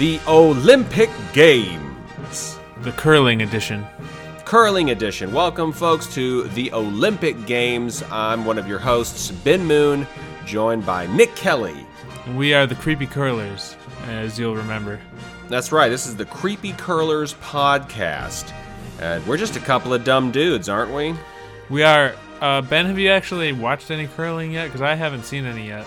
the Olympic Games. The curling edition. Curling edition. Welcome, folks, to the Olympic Games. I'm one of your hosts, Ben Moon, joined by Nick Kelly. And we are the Creepy Curlers, as you'll remember. That's right, this is the Creepy Curlers podcast. And we're just a couple of dumb dudes, aren't we? We are. Uh, ben, have you actually watched any curling yet? Because I haven't seen any yet.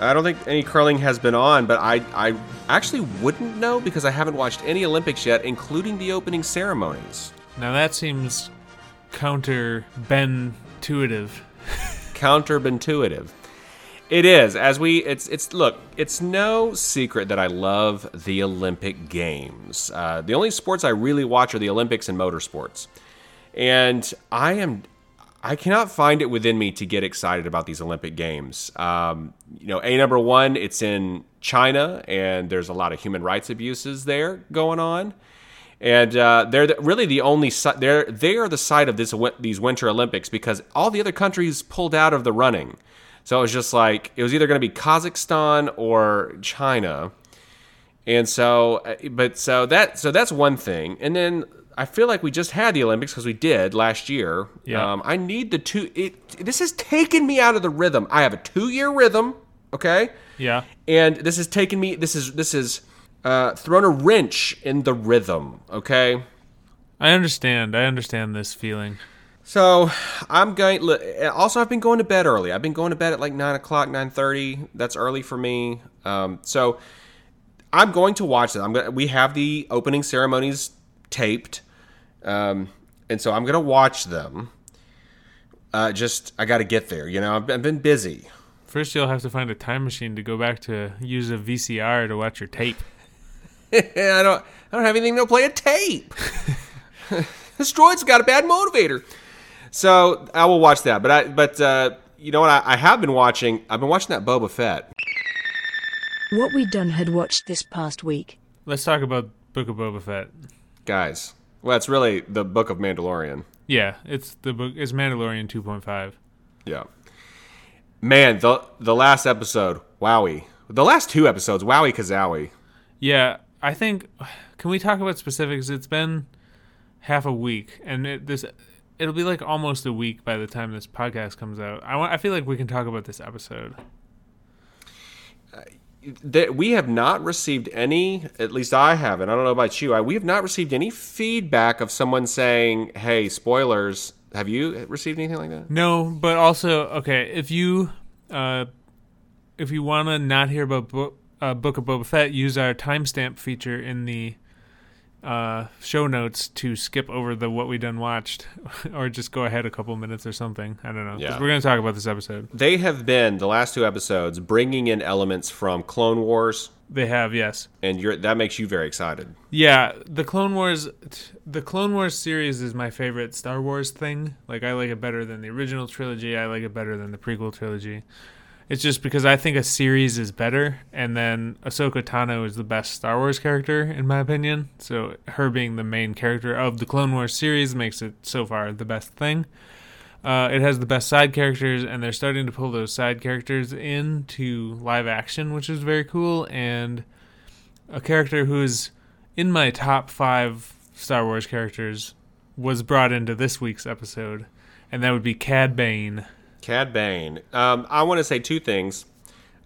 I don't think any curling has been on, but I, I actually wouldn't know because I haven't watched any Olympics yet, including the opening ceremonies. Now that seems counter Ben intuitive. Counterintuitive. It is. As we, it's, it's. Look, it's no secret that I love the Olympic Games. Uh, the only sports I really watch are the Olympics and motorsports, and I am I cannot find it within me to get excited about these Olympic Games. Um, you know, a number one, it's in China, and there's a lot of human rights abuses there going on, and uh, they're the, really the only they're they are the site of this these Winter Olympics because all the other countries pulled out of the running. So it was just like it was either going to be Kazakhstan or China, and so uh, but so that so that's one thing, and then I feel like we just had the Olympics because we did last year. Yeah. Um, I need the two. It this has taken me out of the rhythm. I have a two year rhythm. Okay. Yeah. And this has taken me. This is this is uh, thrown a wrench in the rhythm. Okay. I understand. I understand this feeling. So I'm going. Also, I've been going to bed early. I've been going to bed at like nine o'clock, nine thirty. That's early for me. Um, so I'm going to watch it. I'm going. We have the opening ceremonies taped, um, and so I'm going to watch them. Uh, just I got to get there. You know, I've been, I've been busy. First, you'll have to find a time machine to go back to use a VCR to watch your tape. I don't. I don't have anything to play a tape. this droid's got a bad motivator. So I will watch that. But I. But uh, you know what? I, I have been watching. I've been watching that Boba Fett. What we done had watched this past week. Let's talk about Book of Boba Fett. guys. Well, it's really the Book of Mandalorian. Yeah, it's the book. It's Mandalorian 2.5. Yeah. Man, the the last episode, wowie. The last two episodes, wowie kazowie. Yeah, I think. Can we talk about specifics? It's been half a week, and it, this it'll be like almost a week by the time this podcast comes out. I want. I feel like we can talk about this episode. That we have not received any, at least I haven't. I don't know about you. I, we have not received any feedback of someone saying, "Hey, spoilers." Have you received anything like that? No, but also okay. If you uh, if you want to not hear about Bo- uh, Book of Boba Fett, use our timestamp feature in the uh, show notes to skip over the what we done watched, or just go ahead a couple minutes or something. I don't know. Yeah. we're gonna talk about this episode. They have been the last two episodes bringing in elements from Clone Wars, They have yes. and you're, that makes you very excited. Yeah, the Clone Wars, the Clone Wars series is my favorite Star Wars thing. Like, I like it better than the original trilogy. I like it better than the prequel trilogy. It's just because I think a series is better, and then Ahsoka Tano is the best Star Wars character in my opinion. So her being the main character of the Clone Wars series makes it so far the best thing. Uh, it has the best side characters, and they're starting to pull those side characters into live action, which is very cool. And a character who's in my top five Star Wars characters was brought into this week's episode, and that would be Cad Bane. Cad Bane. Um, I want to say two things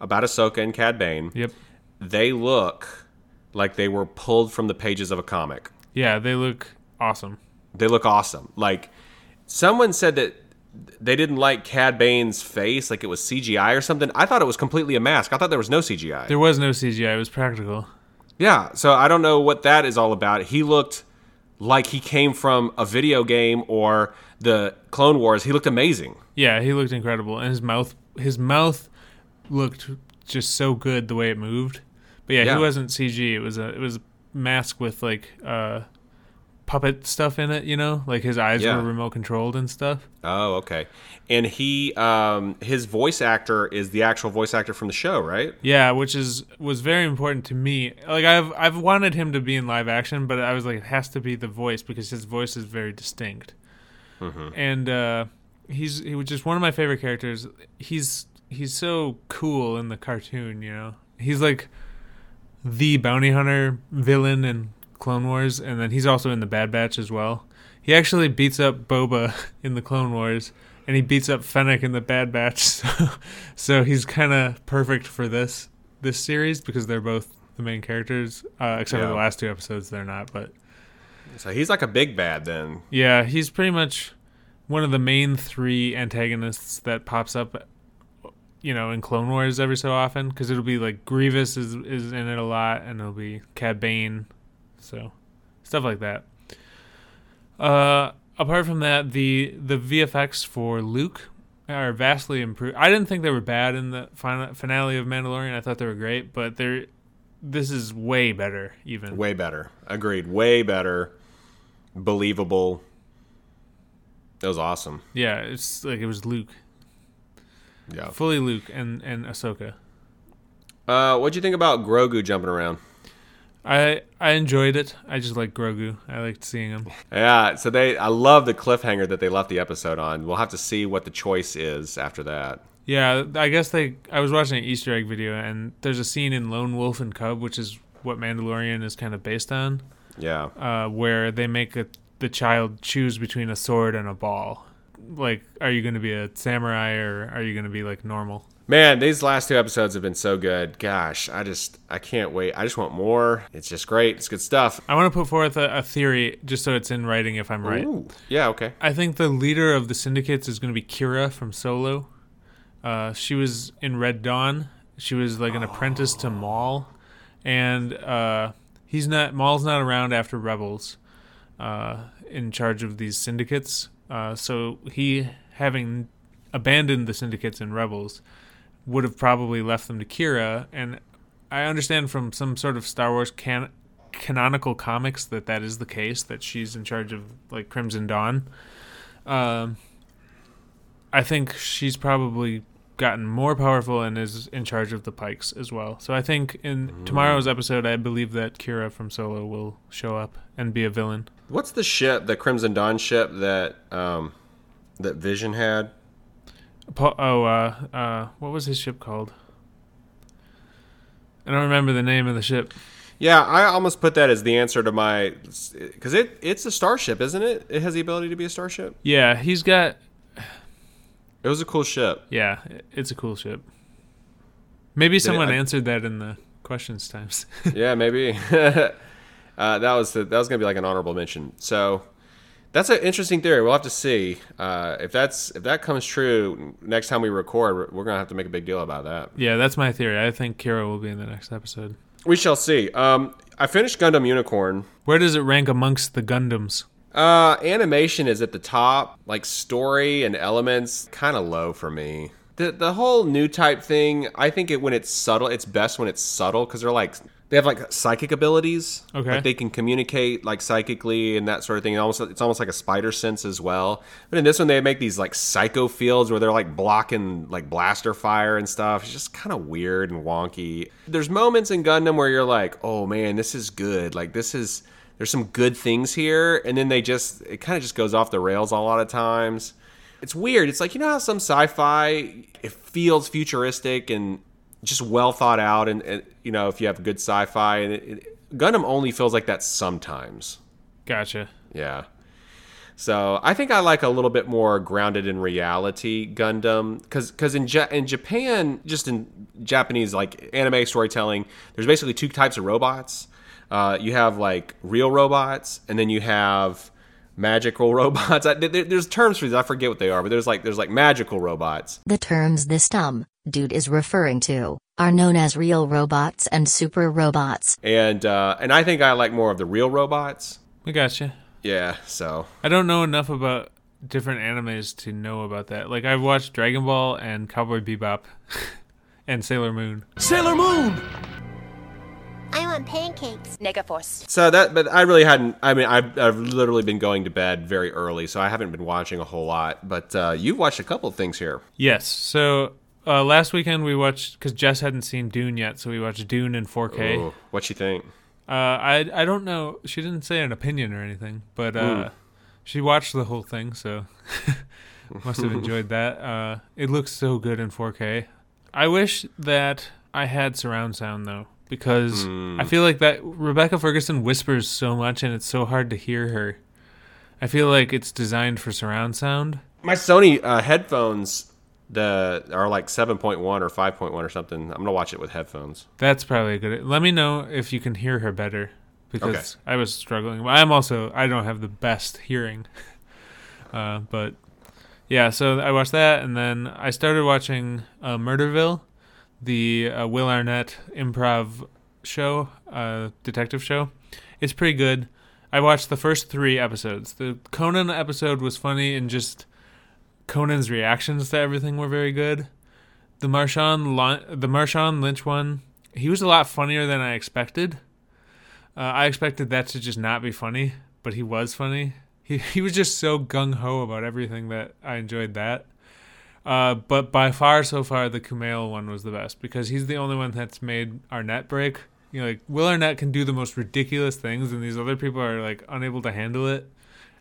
about Ahsoka and Cad Bane. Yep. They look like they were pulled from the pages of a comic. Yeah, they look awesome. They look awesome. Like someone said that they didn't like Cad Bane's face, like it was CGI or something. I thought it was completely a mask. I thought there was no CGI. There was no CGI; it was practical. Yeah, so I don't know what that is all about. He looked like he came from a video game or the Clone Wars. He looked amazing. Yeah, he looked incredible, and his mouth, his mouth looked just so good the way it moved. But yeah, Yeah. he wasn't CG. It was a it was a mask with like uh, puppet stuff in it. You know, like his eyes Yeah. were remote controlled and stuff. Oh, okay. And he, um, his voice actor is the actual voice actor from the show, right? Yeah, which is was very important to me. Like I've I've wanted him to be in live action, but I was like, it has to be the voice because his voice is very distinct. And uh, he's he was just one of my favorite characters. He's he's so cool in the cartoon, you know. He's like the bounty hunter villain in Clone Wars, and then he's also in the Bad Batch as well. He actually beats up Boba in the Clone Wars, and he beats up Fennec in the Bad Batch. So, so he's kind of perfect for this this series because they're both the main characters. Uh, except for the last two episodes, they're not. But So he's like a big bad then. yeah, he's pretty much one of the main three antagonists that pops up, you know, in Clone Wars every so often. Because it'll be like Grievous is is in it a lot, and it'll be Cad Bane, so stuff like that. Uh, apart from that, the the VFX for Luke are vastly improved. I didn't think they were bad in the final finale of Mandalorian. I thought they were great, but they're this is way better even. Way better. Agreed. Way better. Believable. That was awesome. Yeah, it's like it was Luke. Yeah. fully Luke and and Ahsoka. Uh, what'd you think about Grogu jumping around? I I enjoyed it. I just like Grogu. I liked seeing him. Yeah, so they I love the cliffhanger that they left the episode on. We'll have to see what the choice is after that. Yeah, I guess they. I was watching an Easter egg video, and there's a scene in Lone Wolf and Cub, which is what Mandalorian is kind of based on, Yeah. uh, where they make a, the child choose between a sword and a ball. Like, are you going to be a samurai or are you going to be like normal? Man, these last two episodes have been so good. Gosh, I just I can't wait. I just want more. It's just great. It's good stuff. I want to put forth a, a theory, just so it's in writing if I'm right. Ooh. Yeah, okay. I think the leader of the syndicates is going to be Qi'ra from Solo. Uh, she was in Red Dawn. She was like an apprentice to Maul, and uh, he's not. Maul's not around after Rebels, uh, in charge of these syndicates. Uh, so he, having abandoned the syndicates and Rebels, would have probably left them to Qi'ra. And I understand from some sort of Star Wars can- canonical comics that that is the case. That she's in charge of like Crimson Dawn. Um, I think she's probably gotten more powerful and is in charge of the Pikes as well. So I think in tomorrow's episode, I believe that Qi'ra from Solo will show up and be a villain. What's the ship, the Crimson Dawn ship that um that Vision had? Oh, uh, uh, what was his ship called? I don't remember the name of the ship. Yeah, I almost put that as the answer to my because it it's a starship, isn't it? It has the ability to be a starship. Yeah, he's got. It was a cool ship. Yeah, it's a cool ship. Maybe someone I- answered that in the questions times. yeah, maybe. uh, that was the, that was gonna be like an honorable mention. So that's an interesting theory. We'll have to see uh, if that's if that comes true. Next time we record, we're, gonna have to make a big deal about that. yeah, that's my theory. I think Qi'ra will be in the next episode. We shall see. Um, I finished Gundam Unicorn. Where does it rank amongst the Gundams? Uh, animation is at the top. Like story and elements, kind of low for me. The the whole new type thing, I think it when it's subtle, it's best when it's subtle because they're like they have like psychic abilities. Okay. like they can communicate like psychically and that sort of thing. And almost it's almost like a spider sense as well. But in this one, they make these like psycho fields where they're like blocking like blaster fire and stuff. It's just kind of weird and wonky. There's moments in Gundam where you're like, oh man, this is good. Like this is there's some good things here and then they just it kind of just goes off the rails a lot of times it's weird it's like you know how some sci-fi it feels futuristic and just well thought out and, and you know if you have good sci-fi and it, it, gundam only feels like that sometimes Gotcha. yeah so I think I like a little bit more grounded in reality Gundam because because in ja- in Japan just in Japanese like anime storytelling there's basically two types of robots. Uh, you have like real robots and then you have magical robots. I, there, there's terms for these I forget what they are but there's like there's like magical robots. The terms this dumb dude is referring to are known as real robots and super robots. And uh, and I think I like more of the real robots. I gotcha. Yeah, so I don't know enough about different animes to know about that. Like I've watched Dragon Ball and Cowboy Bebop and Sailor Moon. Sailor Moon! I want pancakes. Negaforce. So that, but I really hadn't. I mean, I've, I've literally been going to bed very early, so I haven't been watching a whole lot. But uh, you've watched a couple of things here. Yes. So uh, last weekend we watched because Jess hadn't seen Dune yet, so we watched Dune in 4K. Ooh, what you think? Uh, I I don't know. She didn't say an opinion or anything, but uh, she watched the whole thing, so must have enjoyed that. Uh, it looks so good in 4K. I wish that I had surround sound though, because I feel like that Rebecca Ferguson whispers so much and it's so hard to hear her. I feel like it's designed for surround sound. My Sony uh, headphones the are like 7.1 or 5.1 or something. I'm gonna watch it with headphones. That's probably a good. Let me know if you can hear her better because Okay. I was struggling. I'm also I don't have the best hearing. Uh, but yeah, so I watched that and then I started watching uh, Murderville, the uh, Will Arnett improv show, uh, detective show. It's pretty good. I watched the first three episodes. The Conan episode was funny and just Conan's reactions to everything were very good. The Marshawn the Marshawn Lynch one, he was a lot funnier than I expected. Uh, I expected that to just not be funny, but he was funny. He he was just so gung ho about everything that I enjoyed that. Uh, but by far, so far, the Kumail one was the best because he's the only one that's made Arnett break. You know, like Will Arnett can do the most ridiculous things, and these other people are like unable to handle it.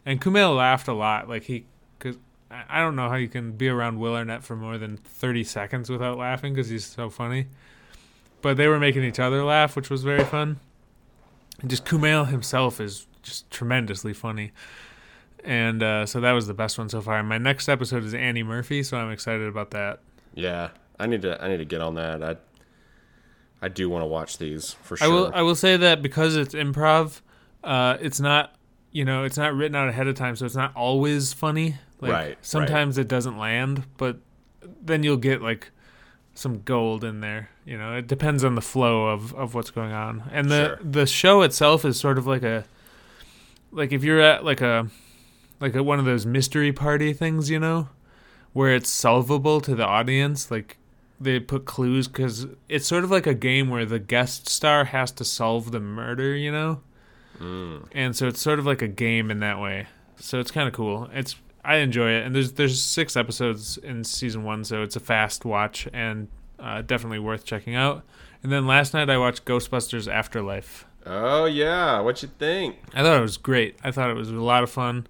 And Kumail laughed a lot. Like he, cause I I don't know how you can be around Will Arnett for more than thirty seconds without laughing because he's so funny. But they were making each other laugh, which was very fun. And just Kumail himself is just tremendously funny. And uh, so that was the best one so far. My next episode is Annie Murphy, so I'm excited about that. Yeah, I need to I need to get on that. I I do want to watch these for sure. I will I will say that because it's improv, uh, it's not you know it's not written out ahead of time, so it's not always funny. Like, Right, right. Sometimes it doesn't land, but then you'll get like some gold in there. You know, it depends on the flow of of what's going on, and the Sure. the show itself is sort of like a like if you're at like a like a, one of those mystery party things, you know, where it's solvable to the audience, like they put clues because it's sort of like a game where the guest star has to solve the murder, you know, and so it's sort of like a game in that way. So it's kind of cool. It's I enjoy it, and there's there's six episodes in season one, so it's a fast watch and uh, definitely worth checking out. And then last night I watched Ghostbusters Afterlife. Oh yeah, what you think? I thought it was great. I thought it was a lot of fun.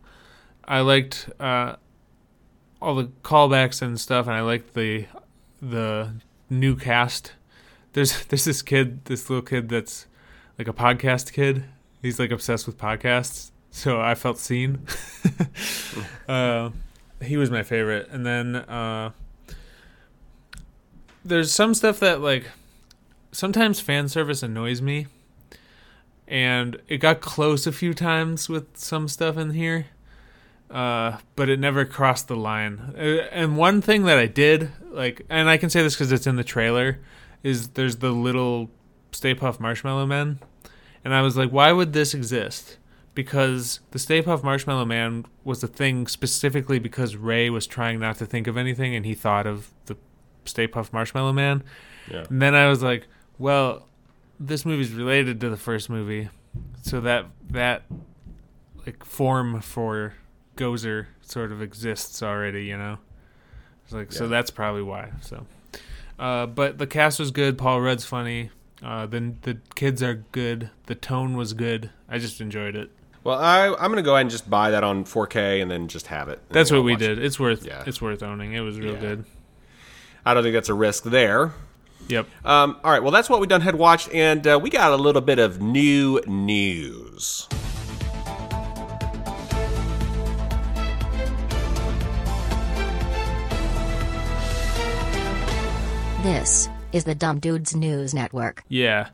I liked uh, all the callbacks and stuff, and I liked the the new cast. There's there's this kid, this little kid that's like a podcast kid. He's like obsessed with podcasts, so I felt seen. uh, he was my favorite, and then uh, there's some stuff that like sometimes fan service annoys me and it got close a few times with some stuff in here uh, but it never crossed the line. Uh, and one thing that i did like and i can say this because it's in the trailer is there's the little Stay Puft marshmallow man. And i was like why would this exist? Because the Stay Puft marshmallow man was a thing specifically because ray was trying not to think of anything and he thought of the Stay Puft marshmallow man. Yeah. and then i was like well this movie's related to the first movie, so that that like form for Gozer sort of exists already, you know. It's like so that's probably why. So, uh, but the cast was good. Paul Rudd's funny. Uh, the the kids are good. The tone was good. I just enjoyed it. Well, I I'm gonna go ahead and just buy that on 4K and then just have it. That's what we watch it. did. It's worth Yeah. it's worth owning. It was real Yeah. good. I don't think that's a risk there. Yep. Um, all right, well, that's what we done had watched, and uh, we got a little bit of new news. This is the Dumb Dudes News Network. Yeah.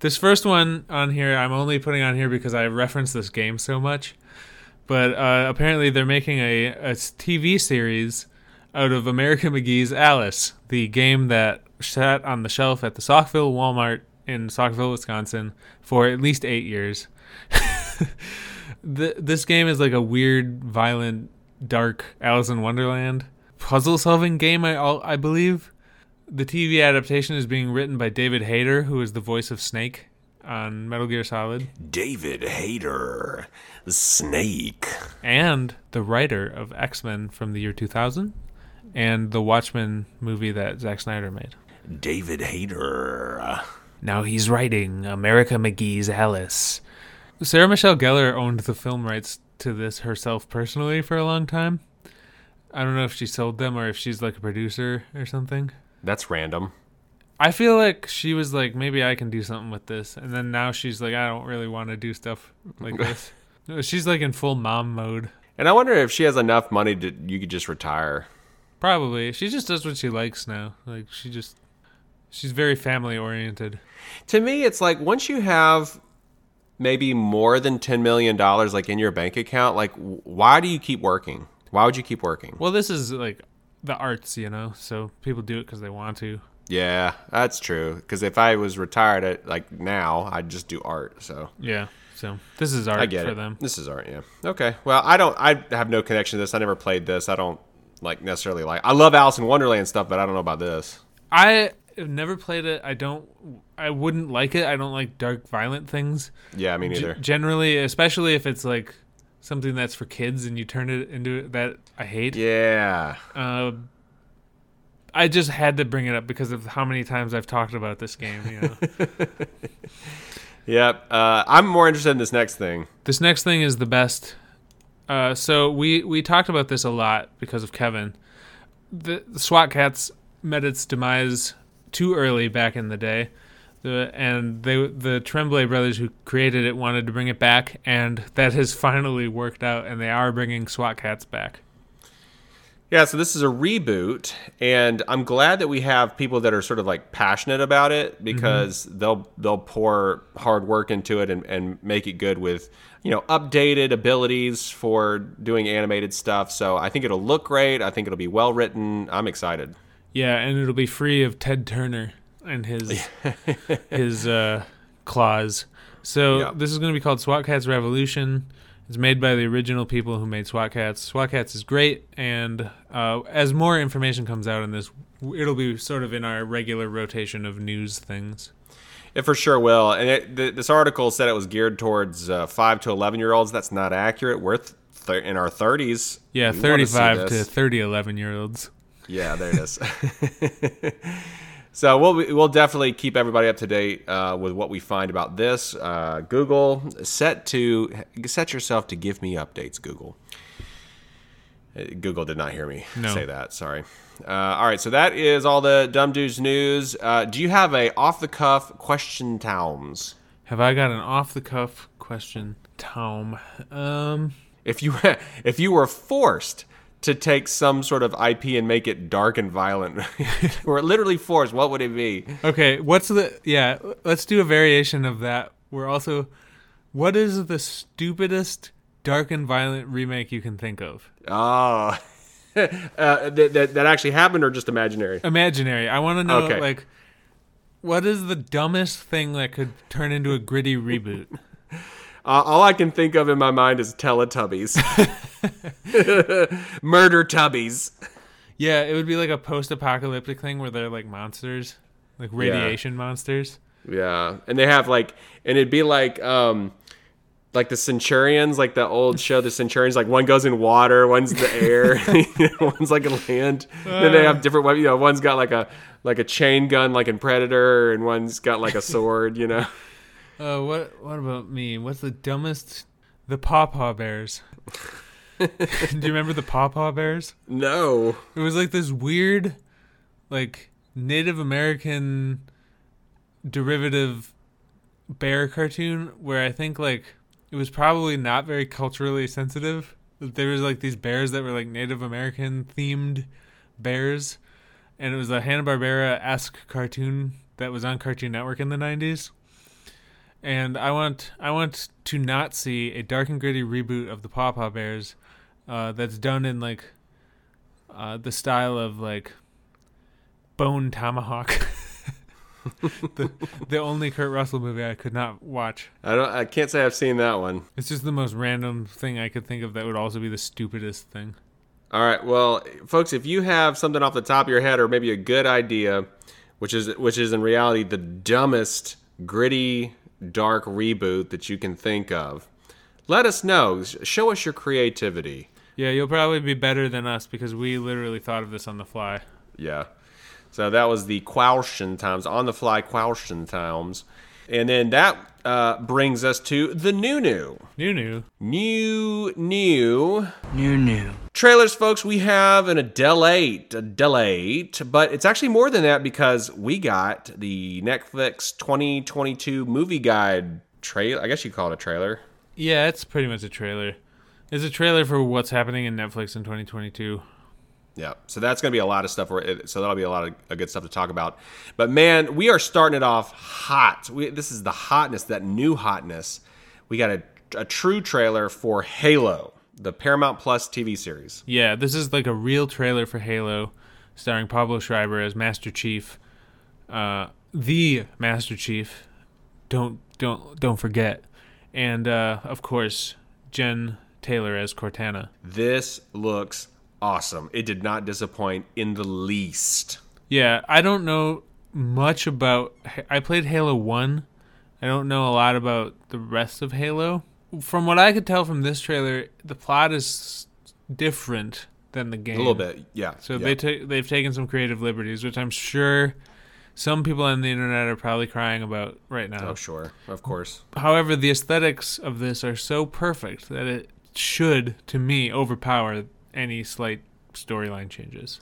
This first one on here, I'm only putting on here because I reference this game so much. But uh, apparently, they're making a, a TV series out of American McGee's Alice, the game that sat on the shelf at the Saukville Walmart in Saukville, Wisconsin, for at least eight years. the, this game is like a weird, violent, dark Alice in Wonderland puzzle solving game, I, I believe. The TV adaptation is being written by David Hayter, who is the voice of Snake on Metal Gear Solid, David Hayter, Snake. and the writer of X Men from the year 2000 and the Watchmen movie that Zack Snyder made. David Hayter. Now he's writing American McGee's Alice. Sarah Michelle Gellar owned the film rights to this herself personally for a long time. I don't know if she sold them or if she's like a producer or something. That's random. I feel like she was like, maybe I can do something with this, and then now she's like, I don't really want to do stuff like this. No, She's like in full mom mode. And I wonder if she has enough money to you could just retire. Probably. She just does what she likes now. Like she just she's very family oriented. To me, it's like once you have maybe more than ten million dollars like in your bank account, like why do you keep working? Why would you keep working? Well, this is like the arts, you know. So people do it cuz they want to. Yeah, that's true. Because if I was retired at like now, I'd just do art. So Yeah. So this is art I get for it. them. This is art. Yeah. Okay. Well, I don't. I have no connection to this. I never played this. I don't like necessarily like. I love Alice in Wonderland stuff, but I don't know about this. I have never played it. I don't I wouldn't like it. I don't like dark violent things. Yeah, me G- neither. generally, especially if it's like something that's for kids and you turn it into that I hate. yeah. Uh, I just had to bring it up because of how many times I've talked about this game. You know, Yep. Uh, I'm more interested in this next thing. this next thing is the best. Uh, so we we talked about this a lot because of Kevin. The, the SWAT Kats met its demise too early back in the day. The, and they the Tremblay brothers who created it wanted to bring it back, and that has finally worked out, and they are bringing SWAT Kats back. Yeah, so this is a reboot, and I'm glad that we have people that are sort of like passionate about it mm-hmm. because they'll they'll pour hard work into it and, and make it good with you know updated abilities for doing animated stuff. So I think it'll look great. I think it'll be well written. I'm excited. Yeah, and it'll be free of Ted Turner and his his uh, claws. So Yeah. this is going to be called SWAT Kats Revolution. It's made by the original people who made SWAT Kats. SWAT Kats is great, and uh, as more information comes out in this, it'll be sort of in our regular rotation of news things. It for sure will. And it, th- this article said it was geared towards uh, five to eleven year olds. That's not accurate. We're th- th- in our thirties. Yeah, see 35 to. 30 11 year olds. Yeah, there it is. so we'll we'll definitely keep everybody up to date uh, with what we find about this. Uh, Google set to set yourself to give me updates. Google. Uh, Google did not hear me No. say that. Sorry. Uh, all right, so that is all the dumb dudes news. Uh, do you have a off the cuff question, Towns? Have I got an off the cuff question, Tom? Um, If you if you were forced to take some sort of IP and make it dark and violent, or literally forced, what would it be? Okay, what's the yeah? Let's do a variation of that. We're also, what is the stupidest dark and violent remake you can think of? Oh, uh, that, that that actually happened or just imaginary? Imaginary. I want to know Okay. like, what is the dumbest thing that could turn into a gritty reboot? Uh, all I can think of in my mind is Teletubbies, Murder Tubbies. Yeah, it would be like a post-apocalyptic thing where they're like monsters, like radiation monsters. Yeah, and they have like, and it'd be like, um, like the Centurions, like the old show, the Centurions. Like one goes in water, one's the air, one's like a land. then they have different weapons. You know, one's got like a like a chain gun, like in Predator, and one's got like a sword. You know. Uh, what what about me? What's the dumbest? The Paw Paw Bears. Do you remember the Paw Paw Bears? No. It was like this weird, like Native American derivative bear cartoon where I think like it was probably not very culturally sensitive. There was like these bears that were like Native American themed bears, and it was a Hanna Barbera esque cartoon that was on Cartoon Network in the nineties. And I want I want to not see a dark and gritty reboot of the Paw Paw Bears uh, that's done in like uh, the style of like Bone Tomahawk. the the only Kurt Russell movie I could not watch. I don't. I can't say I've seen that one. It's just the most random thing I could think of that would also be the stupidest thing. All right, well, folks, if you have something off the top of your head or maybe a good idea, which is which is in reality the dumbest, gritty, dark reboot that you can think of, let us know. Show us your creativity. Yeah, you'll probably be better than us because we literally thought of this on the fly. Yeah. So that was the question times on the fly question times. And then that uh, brings us to the new new. New new. New new New, new. trailers, folks. We have an Adele 8, Adele 8, but it's actually more than that because we got the Netflix 2022 movie guide trailer. I guess you call it a trailer. Yeah, it's pretty much a trailer. It's a trailer for what's happening in Netflix in 2022. Yeah, so that's going to be a lot of stuff. So that'll be a lot of good stuff to talk about. But man, we are starting it off hot. We, this is the hotness, that new hotness. We got a, a true trailer for Halo, the Paramount Plus TV series. Yeah, this is like a real trailer for Halo, starring Pablo Schreiber as Master Chief, uh, the Master Chief. Don't don't don't forget, and uh, of course Jen Taylor as Cortana. This looks awesome. It did not disappoint in the least. Yeah, I don't know much about. I played Halo One. I don't know a lot about the rest of Halo. From what I could tell from this trailer, the plot is different than the game A little bit, yeah. So yeah. they ta- they've taken some creative liberties, which I'm sure some people on the internet are probably crying about right now. Oh, sure, of course. However, the aesthetics of this are so perfect that it should, to me, overpower any slight storyline changes.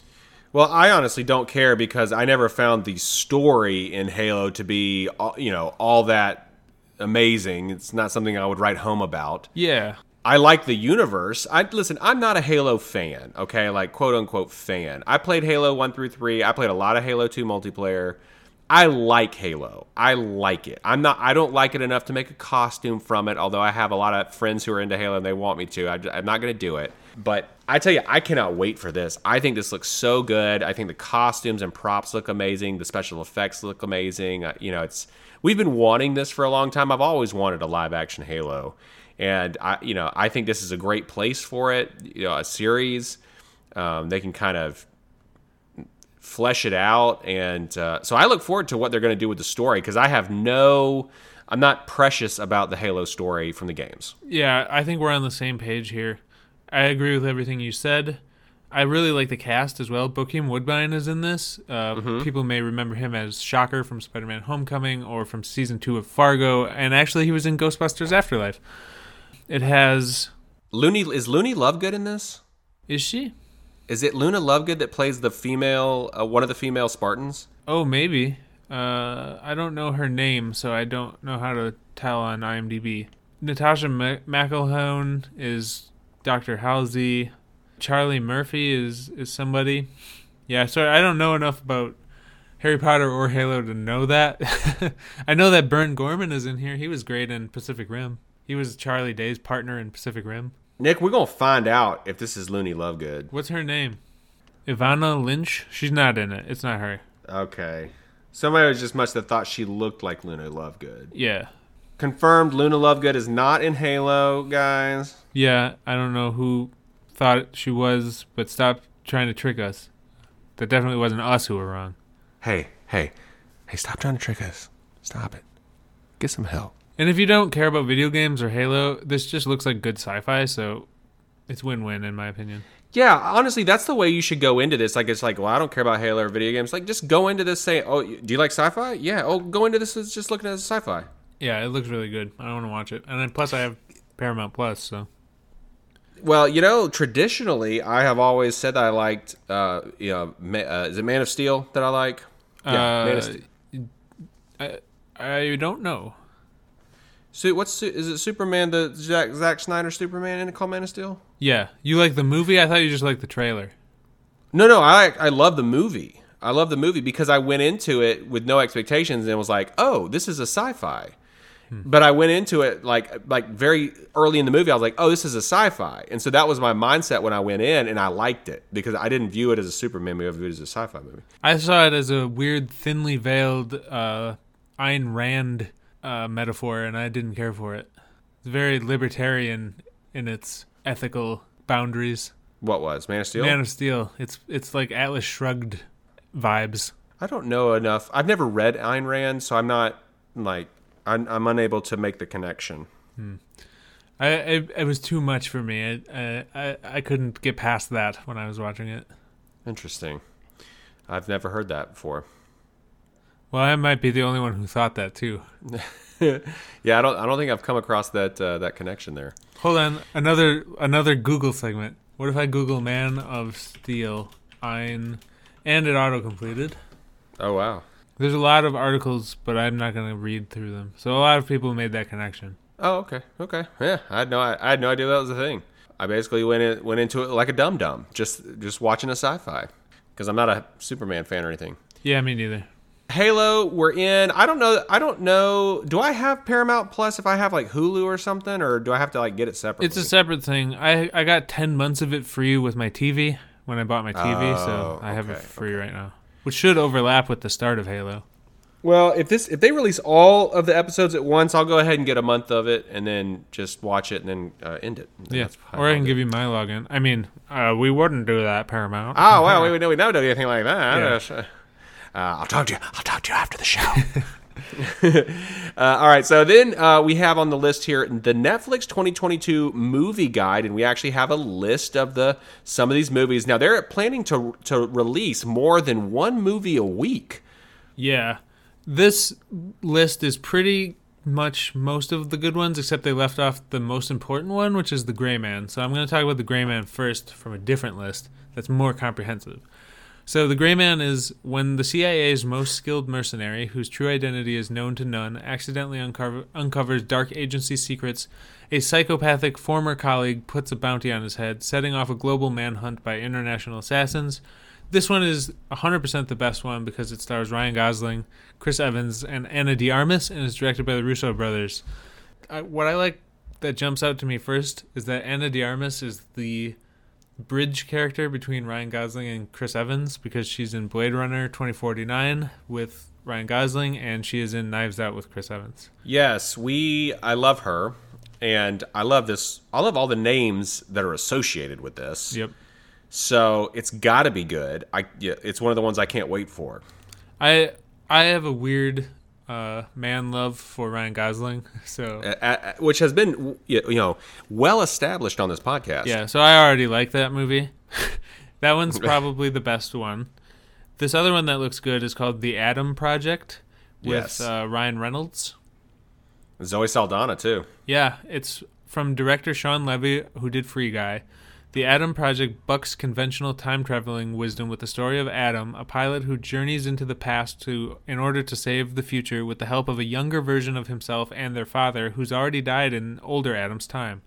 Well, I honestly don't care because I never found the story in Halo to be, uh, you know, all that amazing. It's not something I would write home about. Yeah, I like the universe. I listen. I'm not a Halo fan. Okay, like quote unquote fan. I played Halo one through three. I played a lot of Halo two multiplayer. I like Halo. I like it. I'm not. I don't like it enough to make a costume from it. Although I have a lot of friends who are into Halo and they want me to. I, am not going to do it. But I tell you, I cannot wait for this. I think this looks so good. I think the costumes and props look amazing. The special effects look amazing. Uh, you know, it's we've been wanting this for a long time. I've always wanted a live action Halo, and I, you know, I think this is a great place for it. You know, a series. Um, they can kind of flesh it out, and uh, so I look forward to what they're going to do with the story because I have no. I'm not precious about the Halo story from the games. yeah, I think we're on the same page here. I agree with everything you said. I really like the cast as well. Bokeem Woodbine is in this. Uh, People may remember him as Shocker from Spider-Man: Homecoming or from season two of Fargo, and actually he was in Ghostbusters: Afterlife. It has. Looney is Looney Lovegood in this? Is she? Is it Luna Lovegood that plays the female, uh, one of the female Spartans? Oh, maybe. Uh, I don't know her name, so I don't know how to tell on IMDb. Natasha McElhone is Dr. Halsey. Charlie Murphy is is somebody. Yeah, sorry, I don't know enough about Harry Potter or Halo to know that. I know that Burn Gorman is in here. He was great in Pacific Rim. He was Charlie Day's partner in Pacific Rim. Nick, we're gonna find out if this is Looney Lovegood. What's her name? Evanna Lynch? She's not in it. It's not her. Okay. Somebody was just must have thought she looked like Luna Lovegood. Yeah. Confirmed, Luna Lovegood is not in Halo, guys. Yeah, I don't know who thought she was, but stop trying to trick us. That definitely wasn't us who were wrong. Hey, hey, hey! Stop trying to trick us. Stop it. Get some help. And if you don't care about video games or Halo, this just looks like good sci-fi, so it's win-win in my opinion. Yeah, honestly, that's the way you should go into this. Like, it's like, well, I don't care about Halo or video games. Like, just go into this saying, oh, do you like sci-fi? Yeah. Oh, go into this as just looking at sci-fi. Yeah, it looks really good. I want to watch it. And then plus I have Paramount Plus, so Well, you know, traditionally, I have always said that I liked, uh, you know, Ma- uh, is it Man of Steel that I like? Yeah, Man of Uh, Steel. I I don't know. So what's is it Superman the Zack, Zack Snyder Superman in it called Man of Steel? Yeah, you like the movie? I thought you just liked the trailer. No, no, I I love the movie. I love the movie because I went into it with no expectations and was like, "Oh, this is a sci-fi." But I went into it like like very early in the movie. I was like, "Oh, this is a sci-fi," and so that was my mindset when I went in, and I liked it because I didn't view it as a Superman movie. I viewed it as a sci-fi movie. I saw it as a weird, thinly veiled uh, Ayn Rand uh, metaphor, and I didn't care for it. It's very libertarian in its ethical boundaries. What was Man of Steel? Man of Steel. It's it's like Atlas Shrugged vibes. I don't know enough. I've never read Ayn Rand, so I'm not like I'm, I'm unable to make the connection. I it, it was too much for me. I, I I couldn't get past that when I was watching it. Interesting. I've never heard that before. Well, I might be the only one who thought that too. yeah, I don't I don't think I've come across that uh, that connection there. Hold on, another another Google segment. What if I Google Man of Steel, Ayn, and it auto completed? Oh wow. There's a lot of articles, but I'm not going to read through them. So a lot of people made that connection. Oh okay okay yeah I had no I, I had no idea that was a thing. I basically went in, went into it like a dum dum, just just watching a sci-fi because I'm not a Superman fan or anything. Yeah, me neither. Halo, we're in. I don't know. I don't know. Do I have Paramount Plus if I have like Hulu or something, or do I have to like get it separately? It's a separate thing. I I got 10 months of it free with my TV when I bought my TV, so Oh, I have it okay, free right now. Which should overlap with the start of Halo. Well, if this if they release all of the episodes at once, I'll go ahead and get a month of it, and then just watch it and then uh, end it. Yeah. That's Or I can give it. you my login. I mean, uh, we wouldn't do that, Paramount. Oh wow, we, we never we never do anything like that. Yeah. That's, uh, uh, I'll talk to you. I'll talk to you after the show. uh, all right, so then uh, we have on the list here the Netflix 2022 movie guide, and we actually have a list of the some of these movies. Now they're planning to to release more than one movie a week. Yeah. This list is pretty much most of the good ones, except they left off the most important one, which is the Gray Man. So I'm going to talk about the Gray Man first from a different list that's more comprehensive. So the Gray Man is when the CIA's most skilled mercenary, whose true identity is known to none, accidentally uncover- uncovers dark agency secrets. A psychopathic former colleague puts a bounty on his head, setting off a global manhunt by international assassins. This one is 100% the best one because it stars Ryan Gosling, Chris Evans, and Ana de Armas, and is directed by the Russo brothers. I, what I like that jumps out to me first is that Ana de Armas is the bridge character between Ryan Gosling and Chris Evans because she's in Blade Runner 2049 with Ryan Gosling, and she is in Knives Out with Chris Evans. Yes, we. I love her, and I love this. I love all the names that are associated with this. Yep. So it's got to be good. I. Yeah, it's one of the ones I can't wait for. I I have a weird uh, man love for Ryan Gosling, so Uh, which has been you know well established on this podcast. Yeah, so I already like that movie. that one's probably the best one. This other one that looks good is called The Adam Project with Yes. uh, Ryan Reynolds. Zoe Saldana too. Yeah, it's from director Shawn Levy, who did Free Guy. The Adam Project bucks conventional time traveling wisdom with the story of Adam, a pilot who journeys into the past to in order to save the future with the help of a younger version of himself and their father, who's already died in older Adam's time.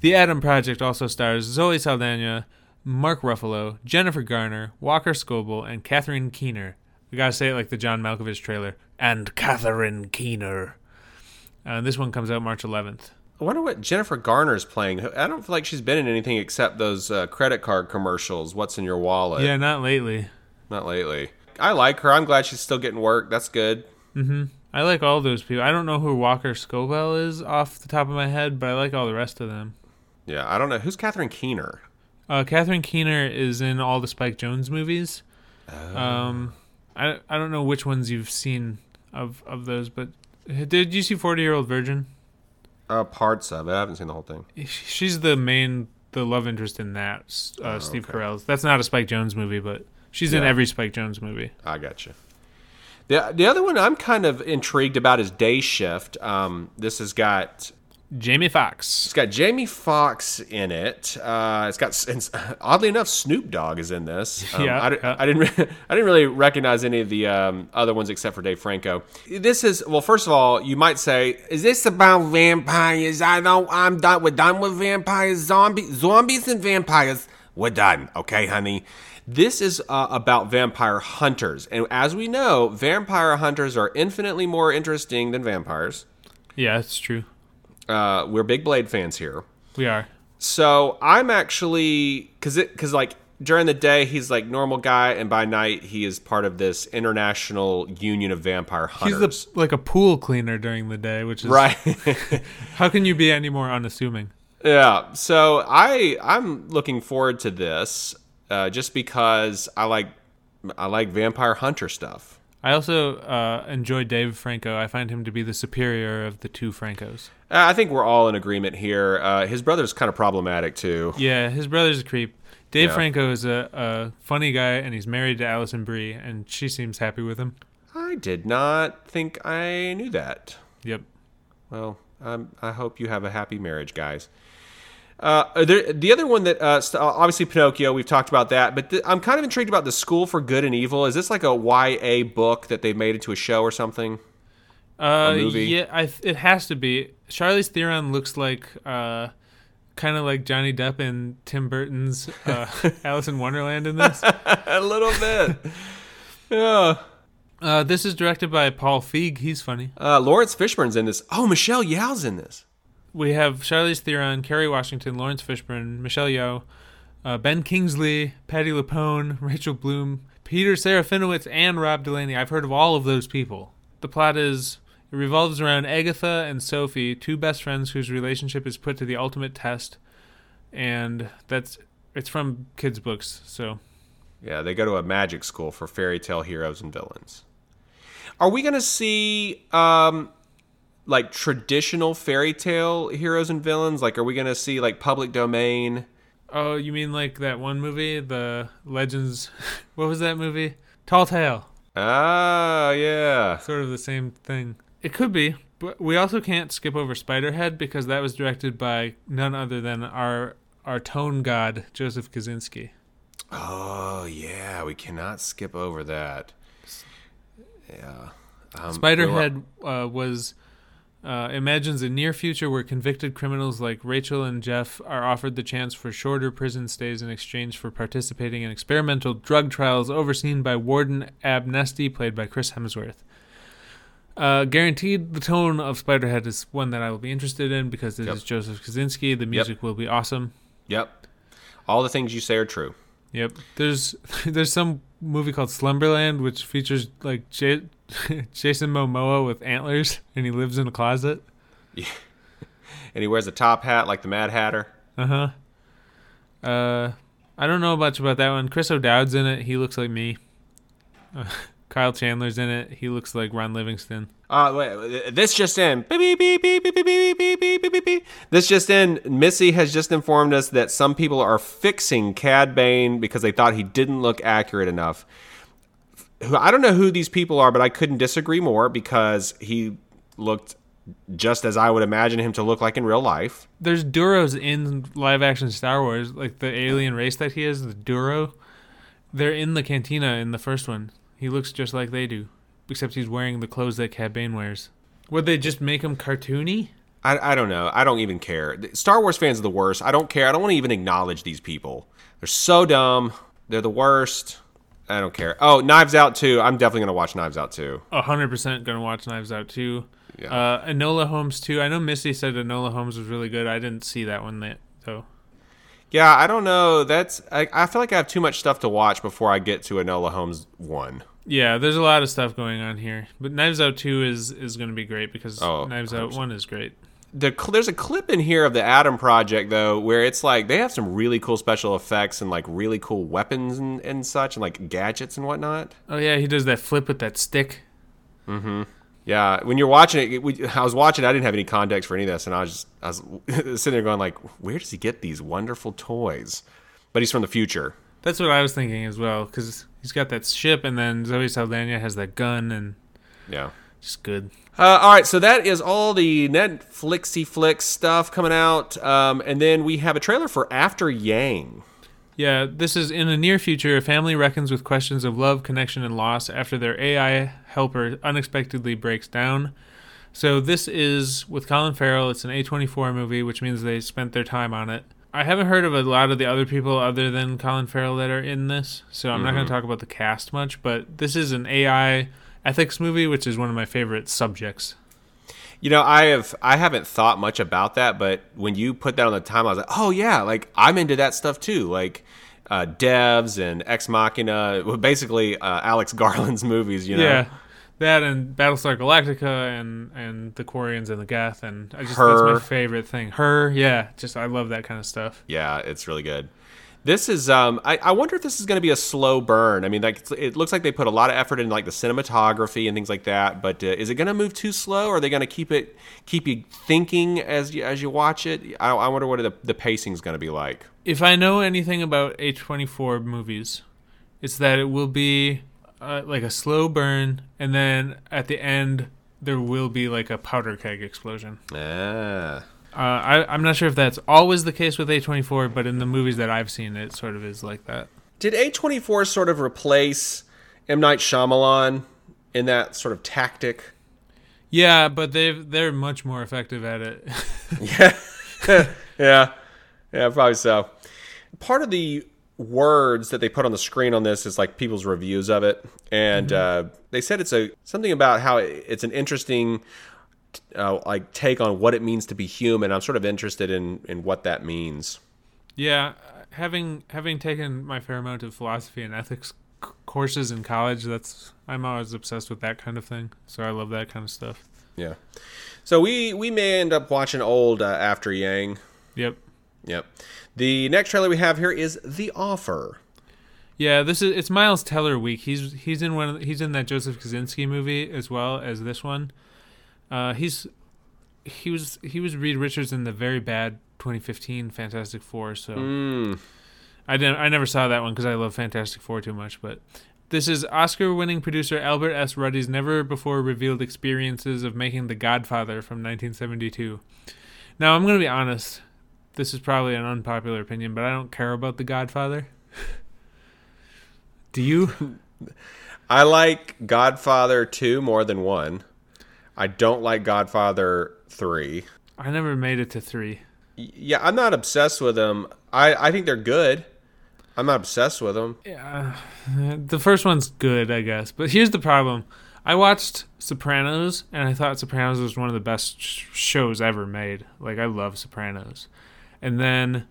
The Adam Project also stars Zoe Saldana, Mark Ruffalo, Jennifer Garner, Walker Scobell, and Catherine Keener. We gotta say it like the John Malkovich trailer. And Catherine Keener. Uh, this one comes out March 11th. I wonder what Jennifer Garner's playing. I don't feel like she's been in anything except those uh, credit card commercials. What's in your wallet? Yeah, not lately. Not lately. I like her. I'm glad she's still getting work. That's good. Mm-hmm. I like all those people. I don't know who Walker Scobell is off the top of my head, but I like all the rest of them. Yeah, I don't know who's Catherine Keener. Uh, Catherine Keener is in all the Spike Jonze movies. Oh. Um, I I don't know which ones you've seen of of those, but did you see Forty Year Old Virgin? Uh, parts of it. I haven't seen the whole thing. She's the main the love interest in that. Uh, Steve Oh, okay. Carell's. That's not a Spike Jonze movie, but she's in every Spike Jonze movie. I got you. The, the other one I'm kind of intrigued about is Day Shift. Um, this has got Jamie Foxx. it's got Jamie Foxx in it. Uh, it's got and oddly enough Snoop Dogg is in this. Um, Yeah, I, yeah. I didn't re- I didn't really recognize any of the um, other ones except for Dave Franco. This is well, first of all, you might say, is this about vampires? I don't. I'm done. We're done with vampires, zombies, zombies and vampires. We're done. Okay, honey. This is uh, about vampire hunters, and as we know, vampire hunters are infinitely more interesting than vampires. Yeah, it's true. Uh, we're big Blade fans here. We are. So I'm actually because it because like during the day he's like normal guy, and by night he is part of this international union of vampire He's hunters. the like a pool cleaner during the day, which is right. How can you be any more unassuming? yeah. So I I'm looking forward to this uh, just because I like I like vampire hunter stuff. I also uh, enjoy Dave Franco. I find him to be the superior of the two Francos. Uh, I think we're all in agreement here. Uh, his brother's kind of problematic too. Yeah, his brother's a creep. Dave Yeah. Franco is a, a funny guy, and he's married to Alison Brie, and she seems happy with him. I did not think I knew that. Yep. Well, um, I hope you have a happy marriage, guys. Uh, there, the other one that uh, st- obviously Pinocchio, we've talked about that, but th- I'm kind of intrigued about the School for Good and Evil. Is this like a YA book that they made into a show or something? Uh, movie? yeah, I it has to be. Charlize Theron looks like uh, kind of like Johnny Depp in Tim Burton's uh, Alice in Wonderland in this. a little bit. yeah. Uh, this is directed by Paul Feig. He's funny. Uh, Laurence Fishburne's in this. Oh, Michelle Yeoh's in this. We have Charlize Theron, Kerry Washington, Laurence Fishburne, Michelle Yeoh, uh, Ben Kingsley, Patti LuPone, Rachel Bloom, Peter Serafinowicz, and Rob Delaney. I've heard of all of those people. The plot is it revolves around Agatha and Sophie, two best friends whose relationship is put to the ultimate test, and that's it's from kids' books. So Yeah, they go to a magic school for fairy tale heroes and villains. Are we going to see um like traditional fairy tale heroes and villains? Like are we going to see like public domain? Oh, you mean like that one movie, the Legends? What was that movie? Tall Tale. Ah, yeah. Sort of the same thing. It could be, but we also can't skip over Spiderhead because that was directed by none other than our our tone god Joseph Kosinski. Oh, yeah, we cannot skip over that. Yeah. Um, Spiderhead uh, was uh, imagines a near future where convicted criminals like Rachel and Jeff are offered the chance for shorter prison stays in exchange for participating in experimental drug trials overseen by Warden Abnesti, played by Chris Hemsworth. Uh, guaranteed, the tone of Spiderhead is one that I will be interested in because it is Yep. Joseph Kosinski. The music will be awesome. Yep. All the things you say are true. Yep. There's there's some movie called Slumberland which features like J- Jason Momoa with antlers and he lives in a closet. Yeah. and he wears a top hat like the Mad Hatter. Uh-huh. Uh I don't know much about that one. Chris O'Dowd's in it. He looks like me. Uh, Kyle Chandler's in it. He looks like Ron Livingston. Uh, wait, this just in. This just in. Missy has just informed us that some people are fixing Cad Bane because they thought he didn't look accurate enough. Who- I don't know who these people are, but I couldn't disagree more because he looked just as I would imagine him to look like in real life. There's Duros in live action Star Wars, like the alien race that he is, the Duro. They're in the cantina in the first one. He looks just like they do, except he's wearing the clothes that Cad Bane wears. Would they just make him cartoony? I, I don't know. I don't even care. Star Wars fans are the worst. I don't care. I don't want to even acknowledge these people. They're so dumb. They're the worst. I don't care. Oh, Knives Out too. I'm definitely gonna watch Knives Out too. A hundred percent gonna watch Knives Out too. Yeah. Uh, Enola Holmes too. I know Missy said Enola Holmes was really good. I didn't see that one that though. Yeah, I don't know. That's I, I feel like I have too much stuff to watch before I get to Enola Holmes one. Yeah, there's a lot of stuff going on here, but Knives Out two is is gonna be great because Oh, Knives Out 100%. one is great. The there's a clip in here of the Adam Project though, where it's like they have some really cool special effects and like really cool weapons and, and such, and like gadgets and whatnot. Oh yeah, he does that flip with that stick. Mm-hmm. Yeah, when you're watching it, it, we, I was watching. I didn't have any context for any of this, and I was just I was sitting there going like, "Where does he get these wonderful toys?" But he's from the future. That's what I was thinking as well because he's got that ship, and then Zoe Saldana has that gun, and Yeah. Just good. Uh, all right, so that is all the Netflixy flicks stuff coming out, um, and then we have a trailer for After Yang. Yeah, this is in the near future. A family reckons with questions of love, connection, and loss after their AI helper unexpectedly breaks down. So this is with Colin Farrell. It's an A24 movie, which means they spent their time on it. I haven't heard of a lot of the other people other than Colin Farrell that are in this, so I'm not going to talk about the cast much. But this is an AI ethics movie, which is one of my favorite subjects. You know, I have I haven't thought much about that, but when you put that on the time, I was like, oh yeah, like I'm into that stuff too, like uh, Devs and Ex Machina, well, basically uh, Alex Garland's movies. You know, Yeah, that and Battlestar Galactica and and the Quarians and the Geth and I just Her. that's my favorite thing. Her, yeah, just I love that kind of stuff. Yeah, it's really good. This is um I, I wonder if this is going to be a slow burn. I mean like it looks like they put a lot of effort in like the cinematography and things like that, but uh, is it going to move too slow or are they going to keep it keep you thinking as you as you watch it? I, I wonder what the the pacing is going to be like. If I know anything about A24 movies, it's that it will be uh, like a slow burn, and then at the end there will be like a powder keg explosion. Ah. Uh, I, I'm not sure if that's always the case with A24, but in the movies that I've seen, it sort of is like that. Did A24 sort of replace M. Night Shyamalan in that sort of tactic? Yeah, but they've they're much more effective at it. Yeah. yeah. Yeah, probably so. Part of the words that they put on the screen on this is like people's reviews of it. And uh, they said it's a something about how it- it's an interesting uh, like take on what it means to be human. I'm sort of interested in in what that means. yeah, having having taken my fair amount of philosophy and ethics c- courses in college, that's I'm always obsessed with that kind of thing. So I love that kind of stuff. Yeah. So we we may end up watching old uh, After Yang. Yep. Yep. The next trailer we have here is The Offer. Yeah, this is it's Miles Teller week. He's he's in one of, he's in that Joseph Kosinski movie as well as this one. Uh, he's he was he was Reed Richards in the very bad 2015 Fantastic Four. So Mm. I didn't I never saw that one because I love Fantastic Four too much. But this is Oscar-winning producer Albert S. Ruddy's never before revealed experiences of making The Godfather from 1972. Now I'm gonna be honest. This is probably an unpopular opinion, but I don't care about The Godfather. Do you? I like Godfather 2 more than 1. I don't like Godfather 3. I never made it to three. Yeah, I'm not obsessed with them. I, I think they're good. I'm not obsessed with them. Yeah, the first one's good, I guess. But here's the problem: I watched Sopranos, and I thought Sopranos was one of the best shows ever made. Like I love Sopranos, and then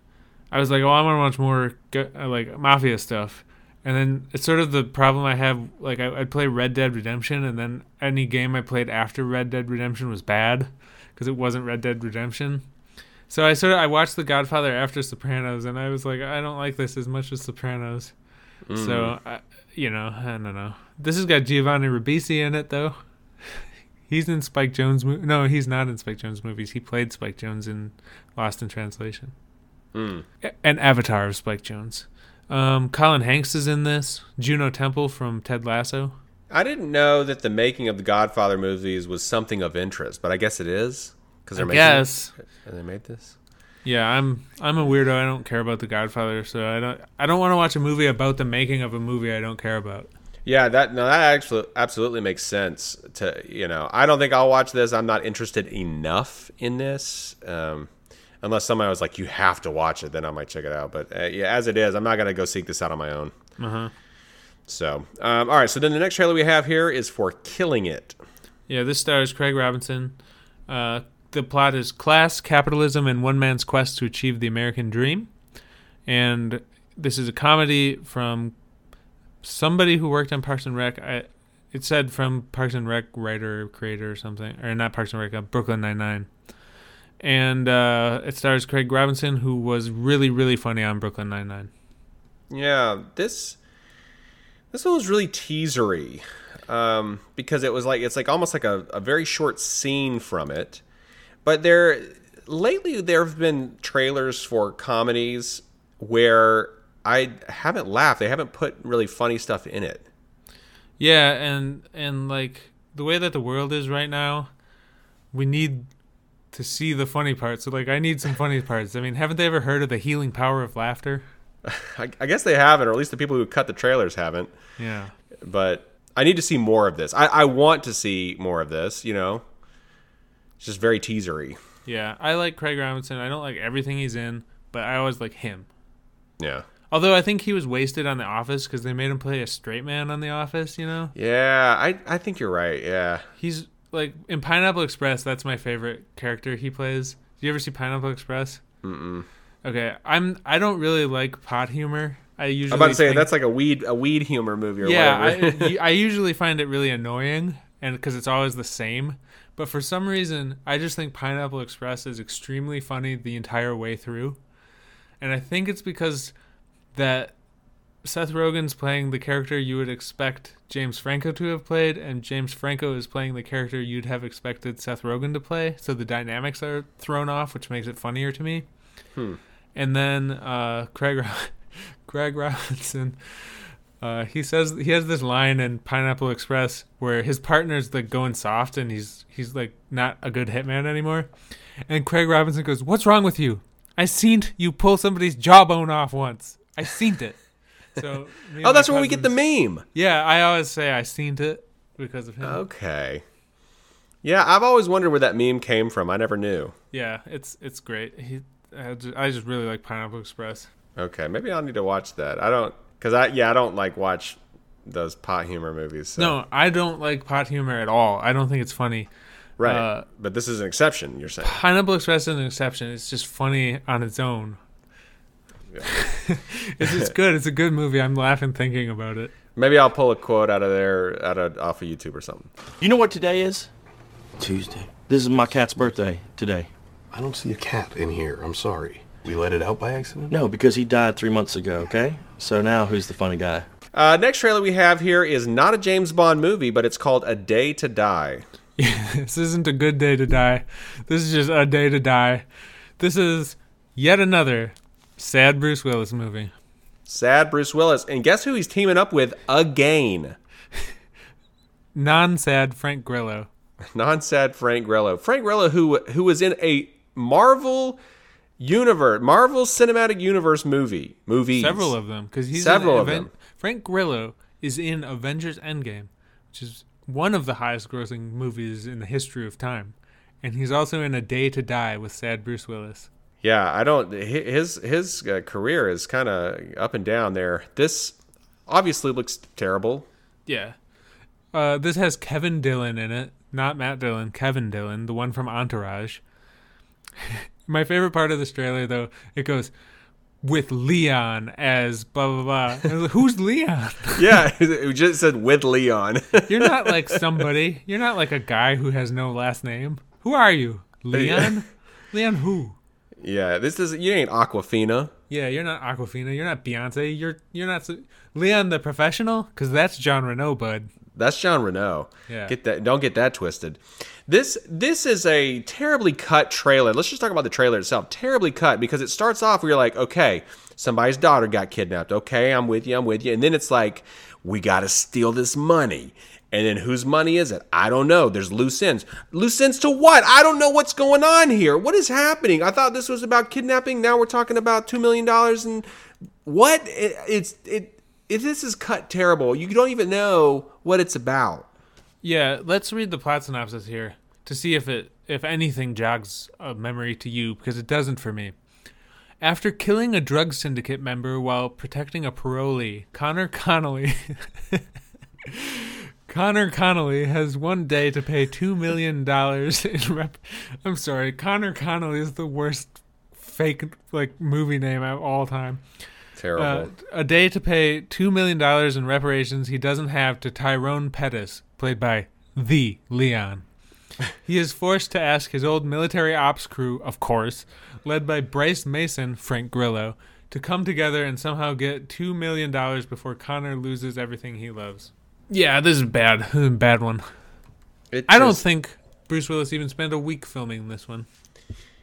I was like, oh, I want to watch more uh, like mafia stuff. And then it's sort of the problem I have. Like I, I'd play Red Dead Redemption, and then any game I played after Red Dead Redemption was bad because it wasn't Red Dead Redemption. So I sort of I watched The Godfather after Sopranos, and I was like, I don't like this as much as Sopranos. So I, you know, I don't know. This has got Giovanni Ribisi in it though. He's in Spike Jonze. Mo- no, he's not in Spike Jonze movies. He played Spike Jonze in Lost in Translation. Mm. An avatar of Spike Jonze. Um, Colin Hanks is in this. Juno Temple from Ted Lasso. I didn't know that the making of the Godfather movies was something of interest, but I guess it is because they're I making. guess. And they made this. Yeah, I'm I'm a weirdo. I don't care about The Godfather, so I don't I don't want to watch a movie about the making of a movie I don't care about. Yeah, that no, that actually absolutely makes sense. To you know, I don't think I'll watch this. I'm not interested enough in this. Um, unless somebody was like, "You have to watch it," then I might check it out. But uh, yeah, as it is, I'm not gonna go seek this out on my own. Uh huh. So, um, all right. So then the next trailer we have here is for Killing It. Yeah, this stars Craig Robinson. Uh, the plot is class, capitalism, and one man's quest to achieve the American dream. And this is a comedy from somebody who worked on Parks and Rec. I, it said from Parks and Rec writer, creator, or something, or not Parks and Rec, uh, Brooklyn Nine Nine. And uh, it stars Craig Robinson, who was really, really funny on Brooklyn Nine Nine. Yeah, this this one was really teasery um, because it was like it's like almost like a, a very short scene from it. But there lately there have been trailers for comedies where I haven't laughed. They haven't put really funny stuff in it. Yeah, and and like the way that the world is right now, we need to see the funny parts. So like I need some funny parts. I mean, haven't they ever heard of the healing power of laughter? I, I guess they haven't, or at least the people who cut the trailers haven't. Yeah. But I need to see more of this. I, I want to see more of this. You know, it's just very teasery. Yeah, I like Craig Robinson. I don't like everything he's in, but I always like him. Yeah. Although I think he was wasted on The Office because they made him play a straight man on The Office. You know, Yeah, I I think you're right. Yeah. he's like in Pineapple Express. That's my favorite character he plays. Do you ever see Pineapple Express? Mm-mm. Okay, I'm. I don't really like pot humor. I usually. I'm about to say think- that's like a weed a weed humor movie or yeah, whatever. I, I usually find it really annoying, and because it's always the same. But for some reason, I just think Pineapple Express is extremely funny the entire way through, and I think it's because that Seth Rogen's playing the character you would expect James Franco to have played, and James Franco is playing the character you'd have expected Seth Rogen to play. So the dynamics are thrown off, which makes it funnier to me. Hmm. And then uh, Craig Craig Robinson Uh, he says he has this line in Pineapple Express where his partner's like going soft and he's he's like not a good hitman anymore. And Craig Robinson goes, "What's wrong with you? I seen you pull somebody's jawbone off once. I seen it." So Oh, that's my where we get the meme. Yeah, I always say I seen it because of him. Okay. Yeah, I've always wondered where that meme came from. I never knew. Yeah, it's it's great. He, I just, I just really like Pineapple Express. Okay, maybe I'll need to watch that. I don't, cause I yeah I don't like watch those pot humor movies. So. No, I don't like pot humor at all. I don't think it's funny. right. uh, but this is an exception. You're saying? Pineapple Express is an exception. It's just funny on its own. It's just good. It's a good movie. I'm laughing thinking about it. Maybe I'll pull a quote out of there, out of off of YouTube or something. You know what today is? Tuesday. This is my cat's birthday today. I don't see a cat in here. I'm sorry. We let it out by accident? No, because he died three months ago, okay? So now who's the funny guy? Uh, next trailer we have here is not a James Bond movie, but it's called A Day to Die. This isn't a good day to die. This is just a day to die. This is yet another sad Bruce Willis movie. Sad Bruce Willis, and guess who he's teaming up with again? Non sad Frank Grillo. Non-sad Frank Grillo. Frank Grillo, who who was in a Marvel universe, Marvel Cinematic Universe movie, movies. Several of them. Because he's Several in of Aven- them. Frank Grillo is in Avengers Endgame, which is one of the highest grossing movies in the history of time. And he's also in A Day to Die with sad Bruce Willis. Yeah, I don't. His his uh, career is kind of up and down there. This obviously looks terrible. Yeah. Uh, this has Kevin Dillon in it, not Matt Dillon. Kevin Dillon, the one from Entourage. My favorite part of this trailer, though, it goes with Leon as blah blah blah. And I was like, Who's Leon? Yeah, it just said with Leon. You're not like somebody. You're not like a guy who has no last name. Who are you, Leon? Leon who? Yeah, this is you ain't Aquafina. Yeah, you're not Aquafina. You're not Beyonce. You're you're not Leon the professional, because that's John Reno, bud. That's John Reno. Yeah. Get that. Don't get that twisted. This this is a terribly cut trailer. Let's just talk about the trailer itself. Terribly cut because it starts off where you're like, okay, somebody's daughter got kidnapped. Okay, I'm with you. I'm with you. And then it's like, we got to steal this money. And then whose money is it? I don't know. There's loose ends. Loose ends to what? I don't know what's going on here. What is happening? I thought this was about kidnapping. Now we're talking about two million dollars and what? It, it's it. If this is cut terrible, you don't even know what it's about. Yeah, let's read the plot synopsis here to see if it if anything jogs a memory to you because it doesn't for me. After killing a drug syndicate member while protecting a parolee, Connor Connolly Connor Connolly has one day to pay two million dollars in rep. I'm sorry, Connor Connolly is the worst fake like movie name of all time. Terrible. Uh, a day to pay two million dollars in reparations he doesn't have to Tyrone Pettis, played by the Leon. He is forced to ask his old military ops crew, of course, led by Bryce Mason, Frank Grillo, to come together and somehow get two million dollars before Connor loses everything he loves. Yeah, this is bad. This is a bad one. It I don't just- think Bruce Willis even spent a week filming this one.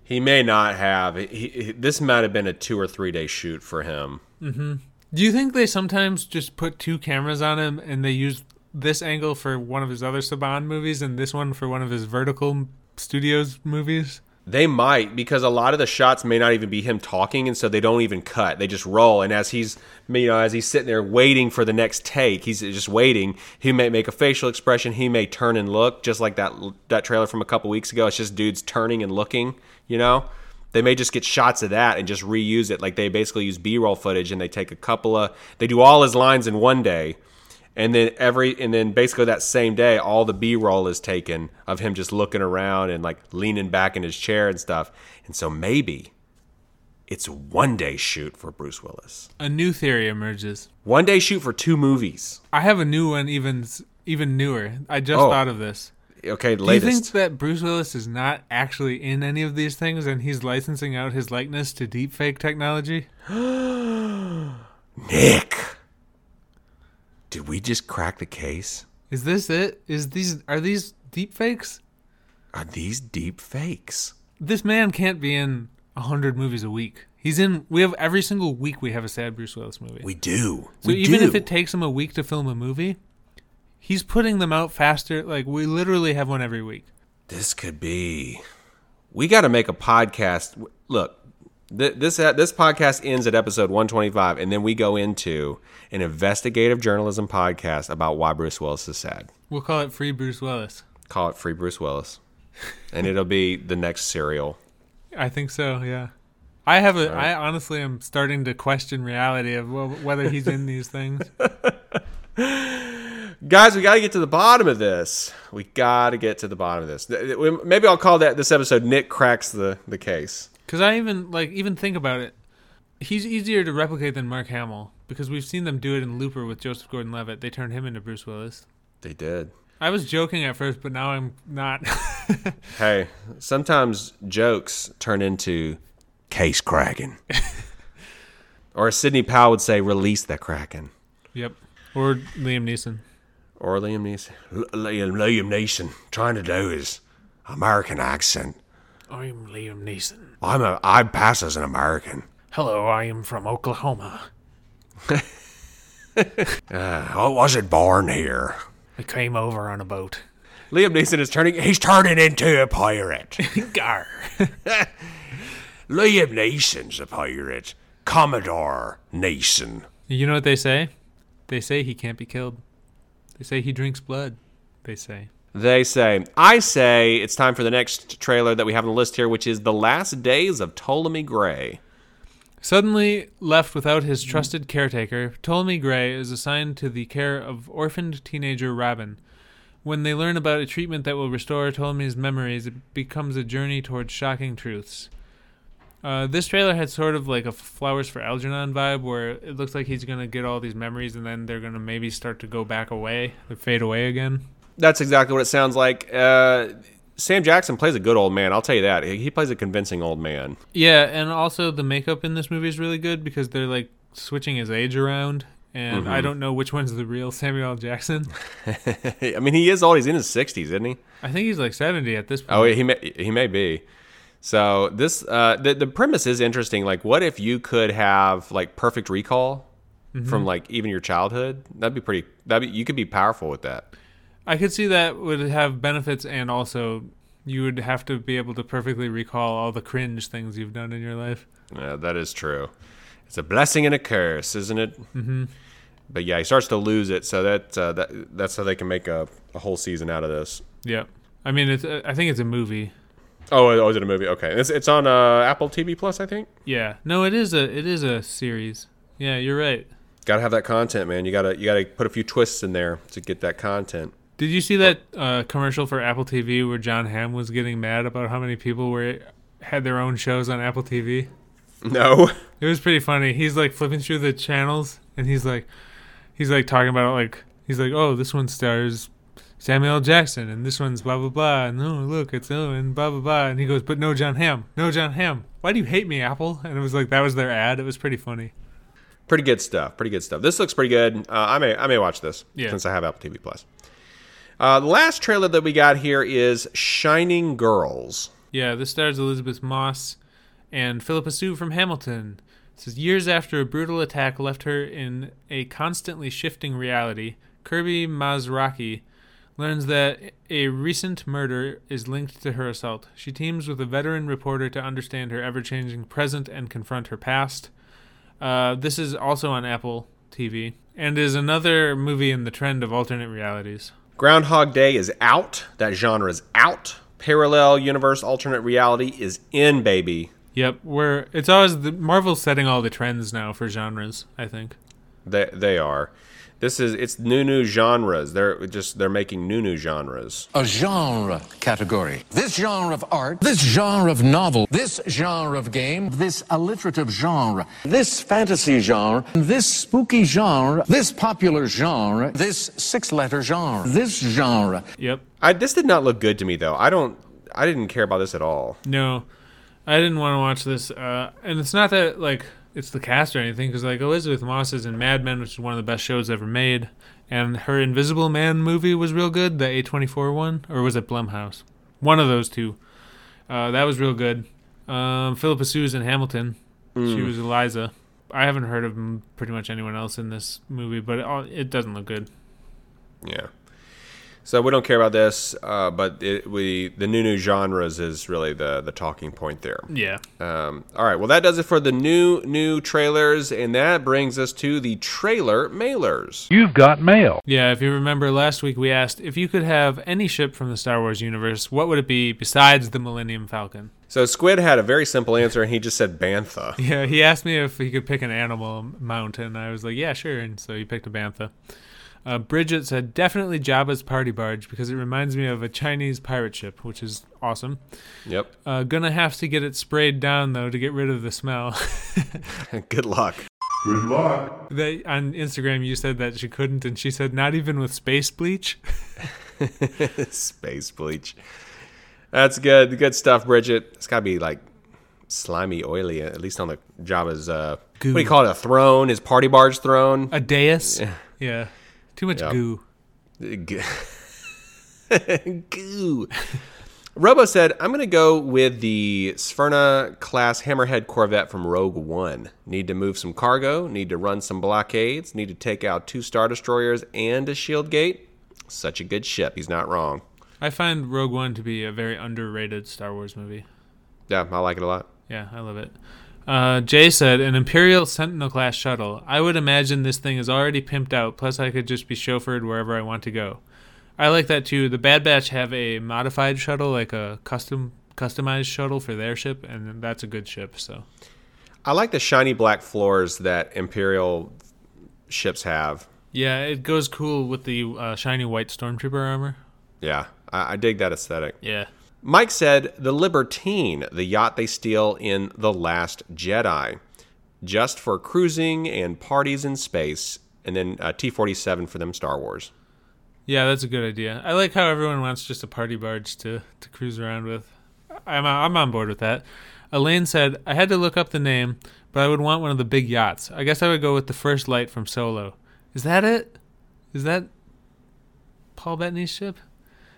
he may not have. He, he, this might have been a two or three day shoot for him. Mm-hmm. Do you think they sometimes just put two cameras on him and they use this angle for one of his other Saban movies and this one for one of his Vertical Studios movies? They might because a lot of the shots may not even be him talking, and so they don't even cut. They just roll. And as he's, you know, as he's sitting there waiting for the next take, he's just waiting. He may make a facial expression. He may turn and look, just like that that trailer from a couple weeks ago. It's just dudes turning and looking. You know, they may just get shots of that and just reuse it. Like they basically use B-roll footage and they take a couple of, they do all his lines in one day, and then every and then basically that same day all the b-roll is taken of him just looking around and like leaning back in his chair and stuff and so maybe it's one day shoot for bruce willis A new theory emerges. one day shoot for two movies I have a new one, even even newer. I just Oh, thought of this. okay Do you think that Bruce Willis is not actually in any of these things and he's licensing out his likeness to deepfake technology? nick did we just crack the case Is this it? Is these are these deepfakes? are these deep fakes This man can't be in a hundred movies a week. He's in. We have every single week we have a sad Bruce Willis movie. We do. so even if it takes him a week to film a movie, he's putting them out faster. Like we literally have one every week. this could be. We got to make a podcast. Look, th- this uh, this podcast ends at episode 125, and then we go into an investigative journalism podcast about why Bruce Willis is sad. We'll call it Free Bruce Willis. Call it Free Bruce Willis, and it'll be the next serial. I think so. Yeah. I have a. I honestly am starting to question reality of whether he's in these things. Guys, we got to get to the bottom of this. We got to get to the bottom of this. Th- th- Maybe I'll call that this episode "Nick cracks the the case." Because I even like even think about it. He's easier to replicate than Mark Hamill because we've seen them do it in Looper with Joseph Gordon-Levitt. They turned him into Bruce Willis. They did. I was joking at first, but now I'm not. Hey, sometimes jokes turn into case cracking. or as Sidney Powell would say, release the kraken. yep. Or Liam Neeson. Or Liam Neeson. L- Liam, Liam Neeson trying to do his American accent. I'm Liam Neeson. I'm a I pass as an American. Hello, I am from Oklahoma. Uh, I wasn't born here. I came over on a boat. Liam Neeson is turning he's turning into a pirate. Gar. Liam Neeson's a pirate. Commodore Neeson. You know what they say? They say he can't be killed. They say he drinks blood. They say. They say, I say it's time for the next trailer that we have on the list here, which is The Last Days of Ptolemy Gray. Suddenly left without his trusted caretaker, Ptolemy Gray is assigned to the care of orphaned teenager Robin. When they learn about a treatment that will restore Ptolemy's memories, it becomes a journey towards shocking truths. Uh, this trailer had sort of like a Flowers for Algernon vibe, where it looks like he's gonna get all these memories, and then they're gonna maybe start to go back away, fade away again. That's exactly what it sounds like. Uh, Sam Jackson plays a good old man. I'll tell you that. He plays a convincing old man. Yeah, and also the makeup in this movie is really good because they're like switching his age around, and I don't know which one's the real Samuel L. Jackson. I mean, he is old. He's in his 60s, isn't he? I think he's like seventy at this point. Oh, he may he may be. So this uh, the the premise is interesting. Like, what if you could have like perfect recall from like even your childhood? That'd be pretty. That be you could be powerful with that. I could see that would have benefits, and also you would have to be able to perfectly recall all the cringe things you've done in your life. Yeah, that is true. It's a blessing and a curse, isn't it? Mm-hmm. But yeah, he starts to lose it, so that uh, that that's how they can make a, a whole season out of this. Yeah, I mean, it's I think it's a movie. Oh, oh, is it a movie? Okay, it's it's on uh, Apple TV Plus, I think. Yeah, no, it is a it is a series. Yeah, you're right. Got to have that content, man. You gotta you gotta put a few twists in there to get that content. Did you see that uh, commercial for Apple TV where Jon Hamm was getting mad about how many people were had their own shows on Apple TV? No. It was pretty funny. He's like flipping through the channels and he's like he's like talking about like he's like, "Oh, this one stars Samuel L. Jackson and this one's blah blah blah." And oh, look, it's oh, and blah blah blah. And he goes, "But no Jon Hamm. No Jon Hamm. Why do you hate me, Apple?" And it was like that was their ad. It was pretty funny. Pretty good stuff. Pretty good stuff. This looks pretty good. Uh, I may I may watch this Yeah. since I have Apple TV Plus. Uh, the last trailer that we got here is Shining Girls. Yeah, this stars Elisabeth Moss and Phillipa Soo from Hamilton. It says years after a brutal attack left her in a constantly shifting reality, Kirby Mazrachi learns that a recent murder is linked to her assault. She teams with a veteran reporter to understand her ever-changing present and confront her past. Uh, this is also on Apple TV and is another movie in the trend of alternate realities. Groundhog Day is out. That genre is out. Parallel universe alternate reality is in, baby. Yep, where it's always the Marvel's setting all the trends now for genres. I think. They they are. This is it's new new genres. They're just they're making new new genres. a genre category. This genre of art, this genre of novel, this genre of game, this alliterative genre, this fantasy genre, this spooky genre, this popular genre, this six letter genre, this genre. Yep. I this did not look good to me though. I don't I didn't care about this at all. No, I didn't want to watch this, uh, and it's not that like it's the cast or anything, because like Elisabeth Moss is in Mad Men, which is one of the best shows ever made, and her Invisible Man movie was real good, the A twenty four one, or was it Blumhouse? One of those two. Uh, that was real good. Um, Phillipa Soo's in Hamilton. She was Eliza. I haven't heard of pretty much anyone else in this movie, but it, all- it doesn't look good. Yeah. So we don't care about this, uh, but it, we the new new genres is really the the talking point there. Yeah. Um, all right, well that does it for the new new trailers, and that brings us to the trailer mailers. You've got mail. Yeah, if you remember last week, we asked if you could have any ship from the Star Wars universe, what would it be besides the Millennium Falcon? So Squid had a very simple answer, and he just said bantha. Yeah, he asked me if he could pick an animal mount, and I was like, yeah, sure. And so he picked a bantha. Uh, Bridget said, definitely Jabba's party barge because it reminds me of a Chinese pirate ship, which is awesome. Yep. Uh, gonna have to get it sprayed down though to get rid of the smell. Good luck. Good luck. They, on Instagram, you said that she couldn't, and she said, not even with space bleach. Space bleach. That's good. Good stuff, Bridget. It's got to be like slimy, oily, at least on the Jabba's. Uh, what do you call it? A throne? His party barge throne? A dais. Yeah. Too much Yep. goo. Goo. Robo said, I'm going to go with the Sphyrna class Hammerhead Corvette from Rogue One. Need to move some cargo, need to run some blockades, need to take out two Star Destroyers and a Shield Gate. Such a good ship. He's not wrong. I find Rogue One to be a very underrated Star Wars movie. Yeah, I like it a lot. Yeah, I love it. Uh, Jay said, an Imperial Sentinel class shuttle. I would imagine this thing is already pimped out, plus I could just be chauffeured wherever I want to go. I like that too. The Bad Batch have a modified shuttle, like a custom customized shuttle for their ship, and that's a good ship. So I like the shiny black floors that Imperial ships have. yeah, it goes cool with the uh, shiny white stormtrooper armor. Yeah, I, I dig that aesthetic. Yeah, Mike said the Libertine, the yacht they steal in The Last Jedi, just for cruising and parties in space, and then uh, T 47 for them Star Wars. yeah, that's a good idea. I like how everyone wants just a party barge to to cruise around with. I'm I'm on board with that. Elaine said, I had to look up the name, but I would want one of the big yachts. I guess I would go with the First Light from Solo. Is that it? Is that Paul Bettany's ship?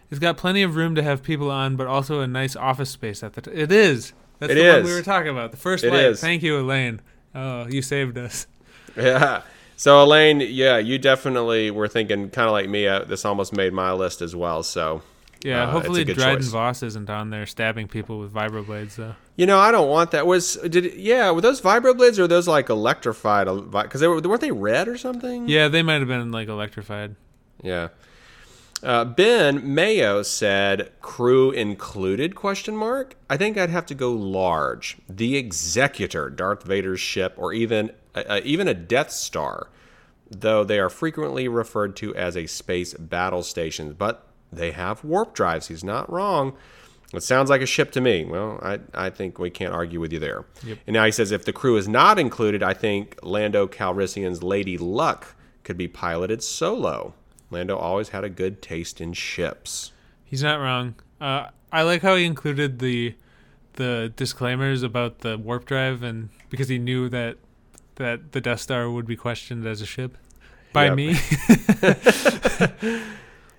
It's got plenty of room to have people on, but also a nice office space at the t- It is. That's It the one we were talking about. The First It Light. is. Thank you, Elaine. Oh, you saved us. Yeah. So, Elaine, yeah, you definitely were thinking kind of like me. Uh, this almost made my list as well. So, Yeah, uh, hopefully Dryden choice. Vos isn't on there stabbing people with vibroblades, though. You know, I don't want that. Was did yeah? Were those vibroblades or were those like electrified? Because they were weren't they red or something? Yeah, they might have been like electrified. Yeah. Uh, ben Mayo said, "Crew included?" Question mark. I think I'd have to go large. The Executor, Darth Vader's ship, or even uh, uh, even a Death Star, though they are frequently referred to as a space battle station. But they have warp drives. He's not wrong. It sounds like a ship to me. Well, I, I think we can't argue with you there. And now he says if the crew is not included, I think Lando Calrissian's Lady Luck could be piloted solo. Lando always had a good taste in ships. He's not wrong. Uh, I like how he included the the disclaimers about the warp drive, and because he knew that that the Death Star would be questioned as a ship by Yep. me.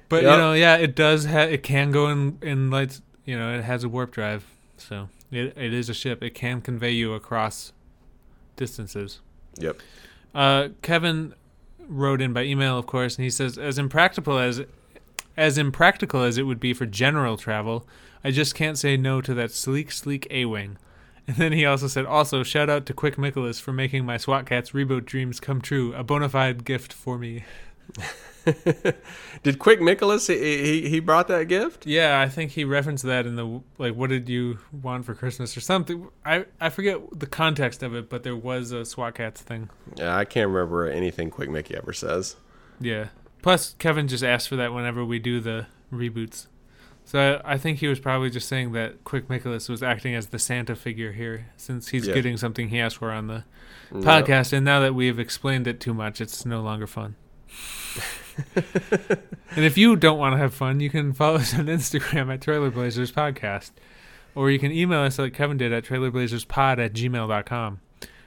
but Yep. you know, yeah, it does. Ha- it can go in in lights. You know, it has a warp drive, so it it is a ship. It can convey you across distances. Yep. Uh, Kevin wrote in by email, of course, and he says, as impractical as as impractical as it would be for general travel, I just can't say no to that sleek, sleek A-wing. And then he also said, also shout out to Quick Nicholas for making my SWAT Kats reboot dreams come true, a bona fide gift for me. Did Quick Nicholas he, he he brought that gift? Yeah, I think he referenced that in the like, what did you want for Christmas or something? I I forget the context of it, but there was a SWAT Kats thing. Yeah, I can't remember anything Quick Mickey ever says. Yeah. Plus, Kevin just asked for that whenever we do the reboots. So I, think he was probably just saying that Quick Nicholas was acting as the Santa figure here, since he's Yeah. getting something he asked for on the podcast. And now that we've explained it too much, it's no longer fun. and if you don't want to have fun, you can follow us on Instagram at Trailer Blazers Podcast. Or you can email us like Kevin did at trailerblazerspod at gmail.com.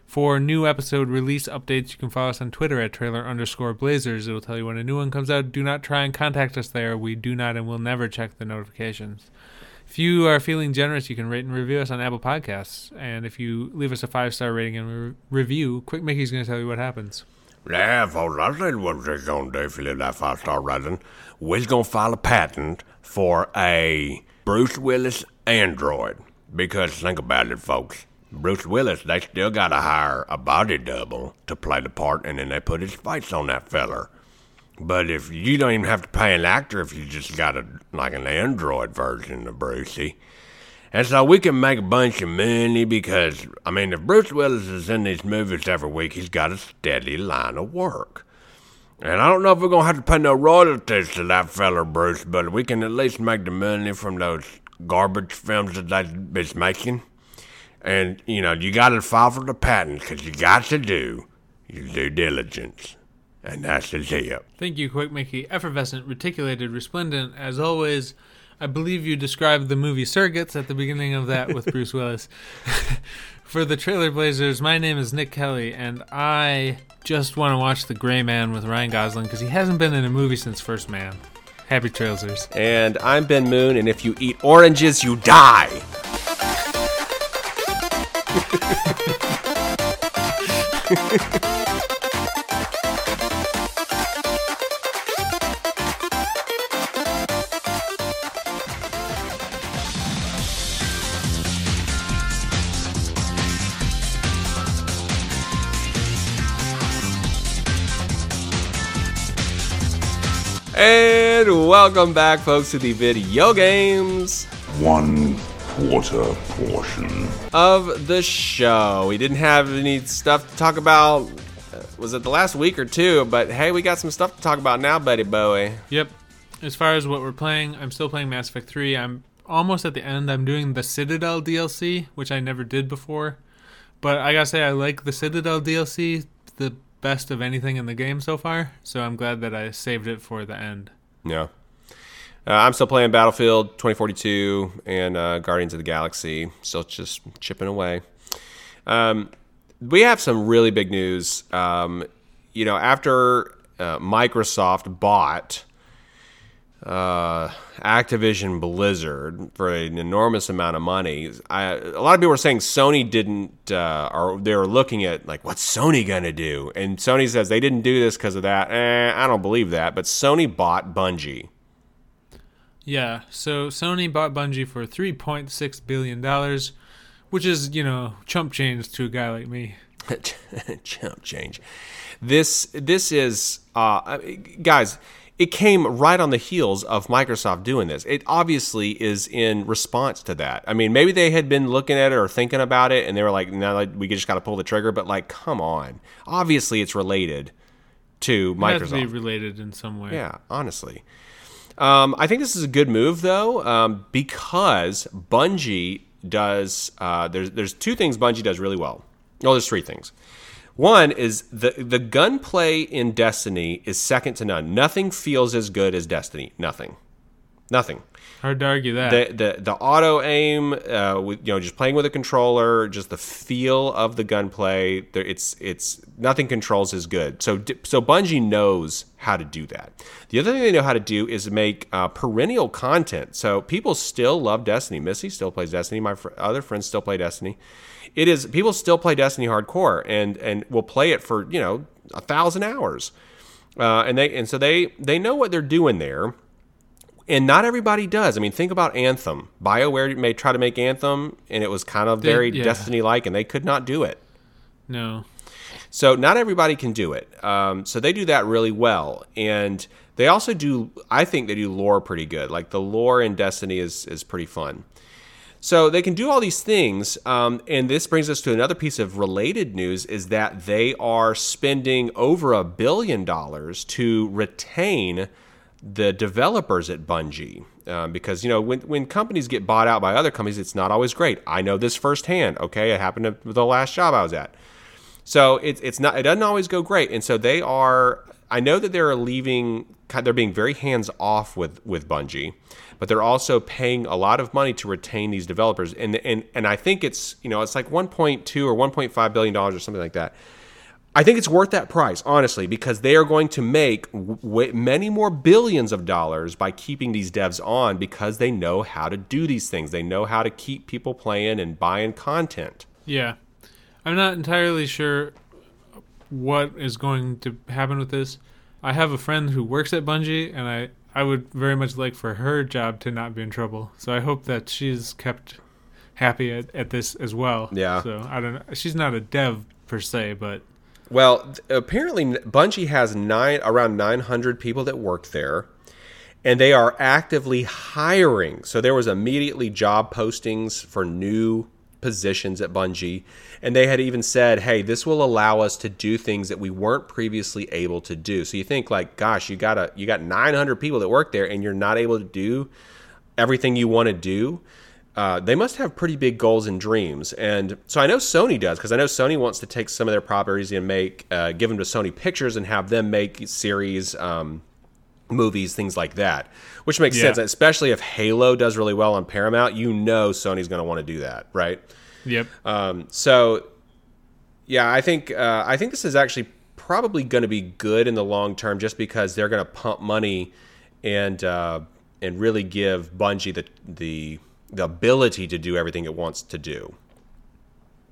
For new episode release updates, you can follow us on Twitter at trailer underscore blazers. It'll tell you when a new one comes out. Do not try and contact us there. We do not and will never check the notifications. If you are feeling generous, you can rate and review us on Apple Podcasts. And if you leave us a five star rating and re- review, Quick Mickey's going to tell you what happens. Yeah, folks, I said what we're gonna do if you leave that five star rating. We're gonna file a patent for a Bruce Willis android. Because think about it, folks. Bruce Willis, they still gotta hire a body double to play the part, and then they put his face on that feller. But if you don't even have to pay an actor if you just got a like an android version of Brucey. And so we can make a bunch of money because, I mean, if Bruce Willis is in these movies every week, he's got a steady line of work. And I don't know if we're going to have to pay no royalties to that feller, Bruce, but we can at least make the money from those garbage films that they's making. And, you know, you got to file for the patent because you got to do your due diligence. And that's the tip. Thank you, Quick Mickey. Effervescent, reticulated, resplendent. As always, I believe you described the movie Surrogates at the beginning of that with Bruce Willis. For the Trailer Blazers, my name is Nick Kelly, and I just want to watch The Gray Man with Ryan Gosling because he hasn't been in a movie since First Man. Happy Trailsers. And I'm Ben Moon, and if you eat oranges, you die. And welcome back, folks, to the video games One quarter portion. of the show. We didn't have any stuff to talk about. uh, Was it the last week or two? But hey, we got some stuff to talk about now, buddy Bowie. Yep. As far as what we're playing, I'm still playing Mass Effect 3. I'm almost at the end. I'm doing the Citadel DLC, which I never did before. But I gotta say, I like the Citadel DLC the best of anything in the game so far. So I'm glad that I saved it for the end. Yeah. Uh, I'm still playing Battlefield 2042 and uh, Guardians of the Galaxy. Still just chipping away. Um, we have some really big news. Um, you know, after uh, Microsoft bought uh, Activision Blizzard for an enormous amount of money. I, a lot of people were saying Sony didn't, uh, or they were looking at like, what's Sony gonna do? And Sony says they didn't do this because of that. Eh, I don't believe that. But Sony bought Bungie. Yeah, so Sony bought Bungie for $3.6 billion, which is, you know, chump change to a guy like me. Chump change. This this is uh, guys. It came right on the heels of Microsoft doing this. It obviously is in response to that. I mean, maybe they had been looking at it or thinking about it, and they were like, "No, like, we just got to pull the trigger." But like, come on. Obviously, it's related to It has to be Microsoft. related in some way. Yeah, honestly. Um, I think this is a good move though, um, because Bungie does. Uh, there's there's two things Bungie does really well. Oh, there's three things. One is the the gunplay in Destiny is second to none. Nothing feels as good as Destiny. Nothing. Nothing. Hard to argue that. The the the auto aim, uh, with, you know, just playing with a controller, just the feel of the gunplay. There, it's it's nothing controls as good. So so Bungie knows how to do that. The other thing they know how to do is make uh, perennial content. So people still love Destiny. Missy still plays Destiny. My fr- other friends still play Destiny. It is people still play Destiny hardcore and and will play it for you know a thousand hours. Uh, and they and so they they know what they're doing there and not everybody does. I mean, think about Anthem. BioWare may try to make Anthem, and it was kind of very yeah. Destiny like, and they could not do it. no. So, not everybody can do it. Um, so, they do that really well. And they also do, I think they do lore pretty good. Like, the lore in Destiny is, is pretty fun. So they can do all these things, um, and this brings us to another piece of related news: is that they are spending over a billion dollars to retain the developers at Bungie, um, because you know when when companies get bought out by other companies, it's not always great. I know this firsthand. Okay, it happened at the last job I was at. So it's it's not it doesn't always go great, and so they are. I know that they're leaving. They're being very hands off with with Bungie, but they're also paying a lot of money to retain these developers, and and and I think it's you know it's like 1.2 or 1.5 billion dollars or something like that. I think it's worth that price, honestly, because they are going to make w- many more billions of dollars by keeping these devs on because they know how to do these things. They know how to keep people playing and buying content. Yeah. I'm not entirely sure what is going to happen with this. I have a friend who works at Bungie, and I, I would very much like for her job to not be in trouble. So I hope that she's kept happy at, at this as well. Yeah. So I don't know. She's not a dev per se, but Well, apparently Bungie has nine around 900 people that work there, and they are actively hiring. So there was immediately job postings for new positions at Bungie, and they had even said, "Hey, this will allow us to do things that we weren't previously able to do." So you think like, gosh, you got a you got 900 people that work there, and you're not able to do everything you want to do. Uh, they must have pretty big goals and dreams, and so I know Sony does because I know Sony wants to take some of their properties and make uh, give them to Sony Pictures and have them make series, um, movies, things like that, which makes Yeah. sense. Especially if Halo does really well on Paramount, you know Sony's going to want to do that, right? yep. Um, so, yeah, I think uh, I think this is actually probably going to be good in the long term, just because they're going to pump money and uh, and really give Bungie the the the ability to do everything it wants to do.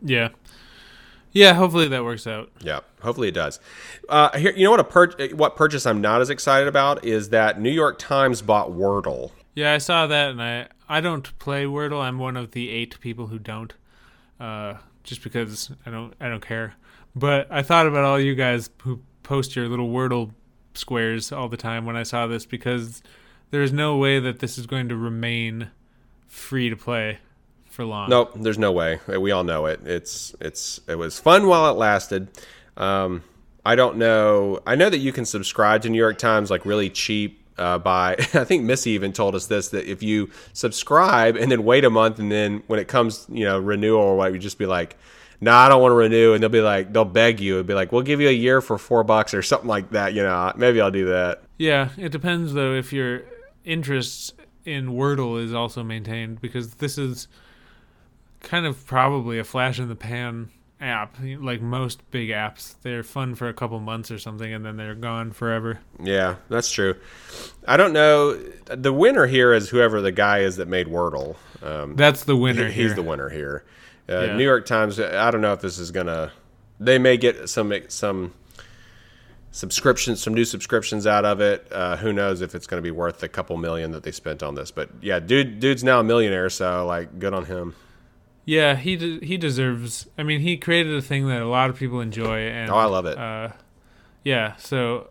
Yeah. Yeah, hopefully that works out. Yeah, hopefully it does. Uh, here, you know what a pur- what purchase I'm not as excited about is that New York Times bought Wordle. Yeah, I saw that, and I I don't play Wordle. I'm one of the eight people who don't, uh, just because I don't I don't care. But I thought about all you guys who post your little Wordle squares all the time when I saw this because there's no way that this is going to remain free to play for long. Nope, there's no way. We all know it. It's it's it was fun while it lasted. Um, I don't know. I know that you can subscribe to New York Times like really cheap. Uh, by I think Missy even told us this that if you subscribe and then wait a month and then when it comes you know renewal or what you just be like, nah, I don't want to renew and they'll be like they'll beg you and be like we'll give you a year for four bucks or something like that. You know maybe I'll do that. Yeah, it depends though if your interest in Wordle is also maintained because this is kind of probably a flash in the pan app. Like most big apps, they're fun for a couple months or something and then they're gone forever. Yeah, that's true. I don't know. The winner here is whoever the guy is that made Wordle. Um, That's the winner He- He's the winner here. Uh, Yeah. New York Times. I don't know if this is gonna. They may get some some subscriptions, some new subscriptions out of it. Uh, who knows if it's going to be worth the couple million that they spent on this? But yeah, dude, dude's now a millionaire, so like, good on him. Yeah, he de- he deserves. I mean, he created a thing that a lot of people enjoy, and Oh, I love it. Uh, yeah, so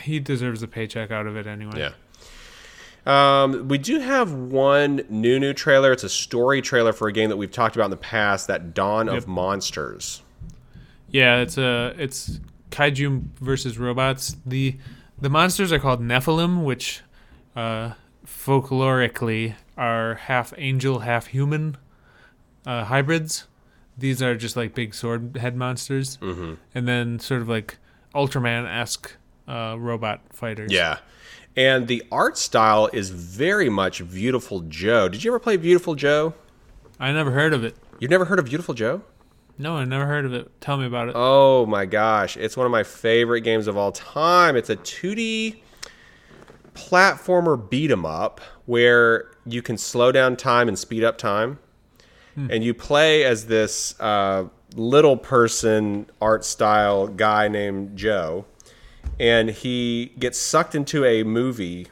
he deserves a paycheck out of it anyway. Yeah. Um, we do have one new new trailer. It's a story trailer for a game that we've talked about in the past, that Dawn Yep. of Monsters. Yeah, it's a it's kaiju versus robots. the The monsters are called Nephilim, which uh, folklorically are half angel, half human uh, hybrids. These are just like big sword head monsters, mm-hmm. and then sort of like Ultraman esque uh, robot fighters. Yeah. And the art style is very much Beautiful Joe. Did you ever play Beautiful Joe? I never heard of it. You've never heard of Beautiful Joe? No, I never heard of it. Tell me about it. Oh my gosh, it's one of my favorite games of all time. It's a 2D platformer beat 'em up where you can slow down time and speed up time. And you play as this uh, little person art style guy named Joe. And he gets sucked into a movie,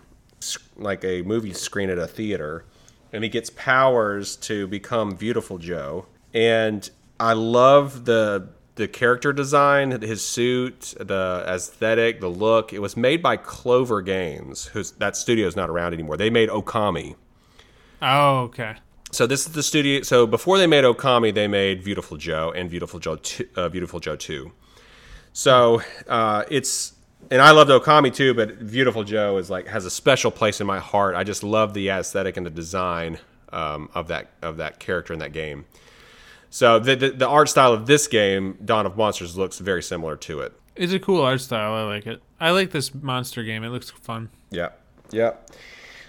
like a movie screen at a theater. And he gets powers to become Beautiful Joe. And I love the the character design, his suit, the aesthetic, the look. It was made by Clover Games, who's that studio is not around anymore. They made Okami. Oh, okay. So this is the studio. So before they made Okami, they made Beautiful Joe and Beautiful Joe, two, uh, Beautiful Joe Two. So uh, it's and I loved Okami too, but Beautiful Joe is like has a special place in my heart. I just love the aesthetic and the design um, of that of that character in that game. So the, the the art style of this game, Dawn of Monsters, looks very similar to it. It's a cool art style. I like it. I like this monster game. It looks fun. Yeah, yeah.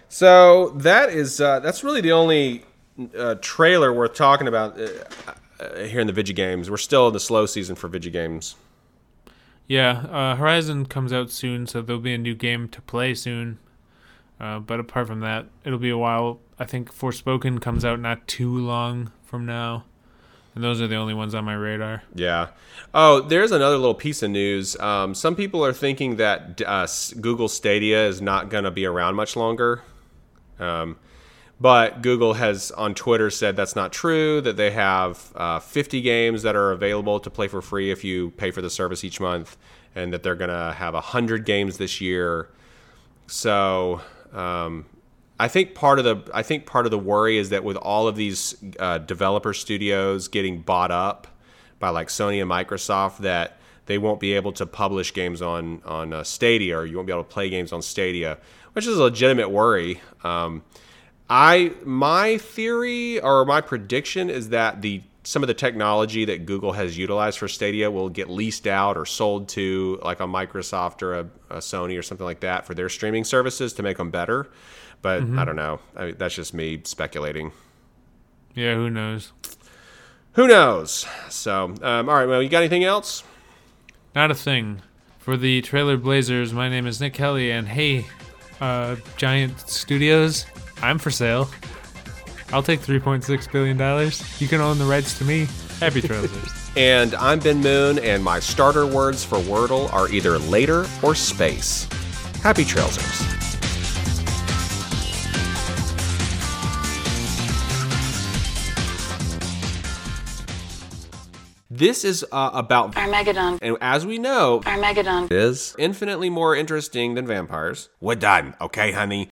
So that is uh, that's really the only uh, trailer worth talking about uh, uh, here in the Vigi games. We're still in the slow season for Vigi games. Yeah, uh, Horizon comes out soon, so there'll be a new game to play soon. Uh, but apart from that, it'll be a while. I think Forspoken comes out not too long from now. And those are the only ones on my radar. Yeah. Oh, there's another little piece of news. Um, some people are thinking that uh, Google Stadia is not going to be around much longer. Um, but Google has on Twitter said that's not true, that they have uh, 50 games that are available to play for free if you pay for the service each month, and that they're going to have 100 games this year. So. Um, I think part of the I think part of the worry is that with all of these uh, developer studios getting bought up by like Sony and Microsoft, that they won't be able to publish games on on uh, Stadia, or you won't be able to play games on Stadia, which is a legitimate worry. Um, I my theory or my prediction is that the some of the technology that Google has utilized for Stadia will get leased out or sold to like a Microsoft or a, a Sony or something like that for their streaming services to make them better. But Mm-hmm. I don't know. I mean, that's just me speculating. Yeah, who knows? Who knows? So, um, all right. Well, you got anything else? Not a thing. For the Trailer Blazers, my name is Nick Kelly, and hey, uh, Giant Studios, I'm for sale. I'll take $3.6 billion. You can own the rights to me. Happy Trailers. And I'm Ben Moon, and my starter words for Wordle are either later or space. Happy Trailsers. This is uh, about Armageddon. And as we know, Armageddon. is infinitely more interesting than vampires. We're done, okay, honey?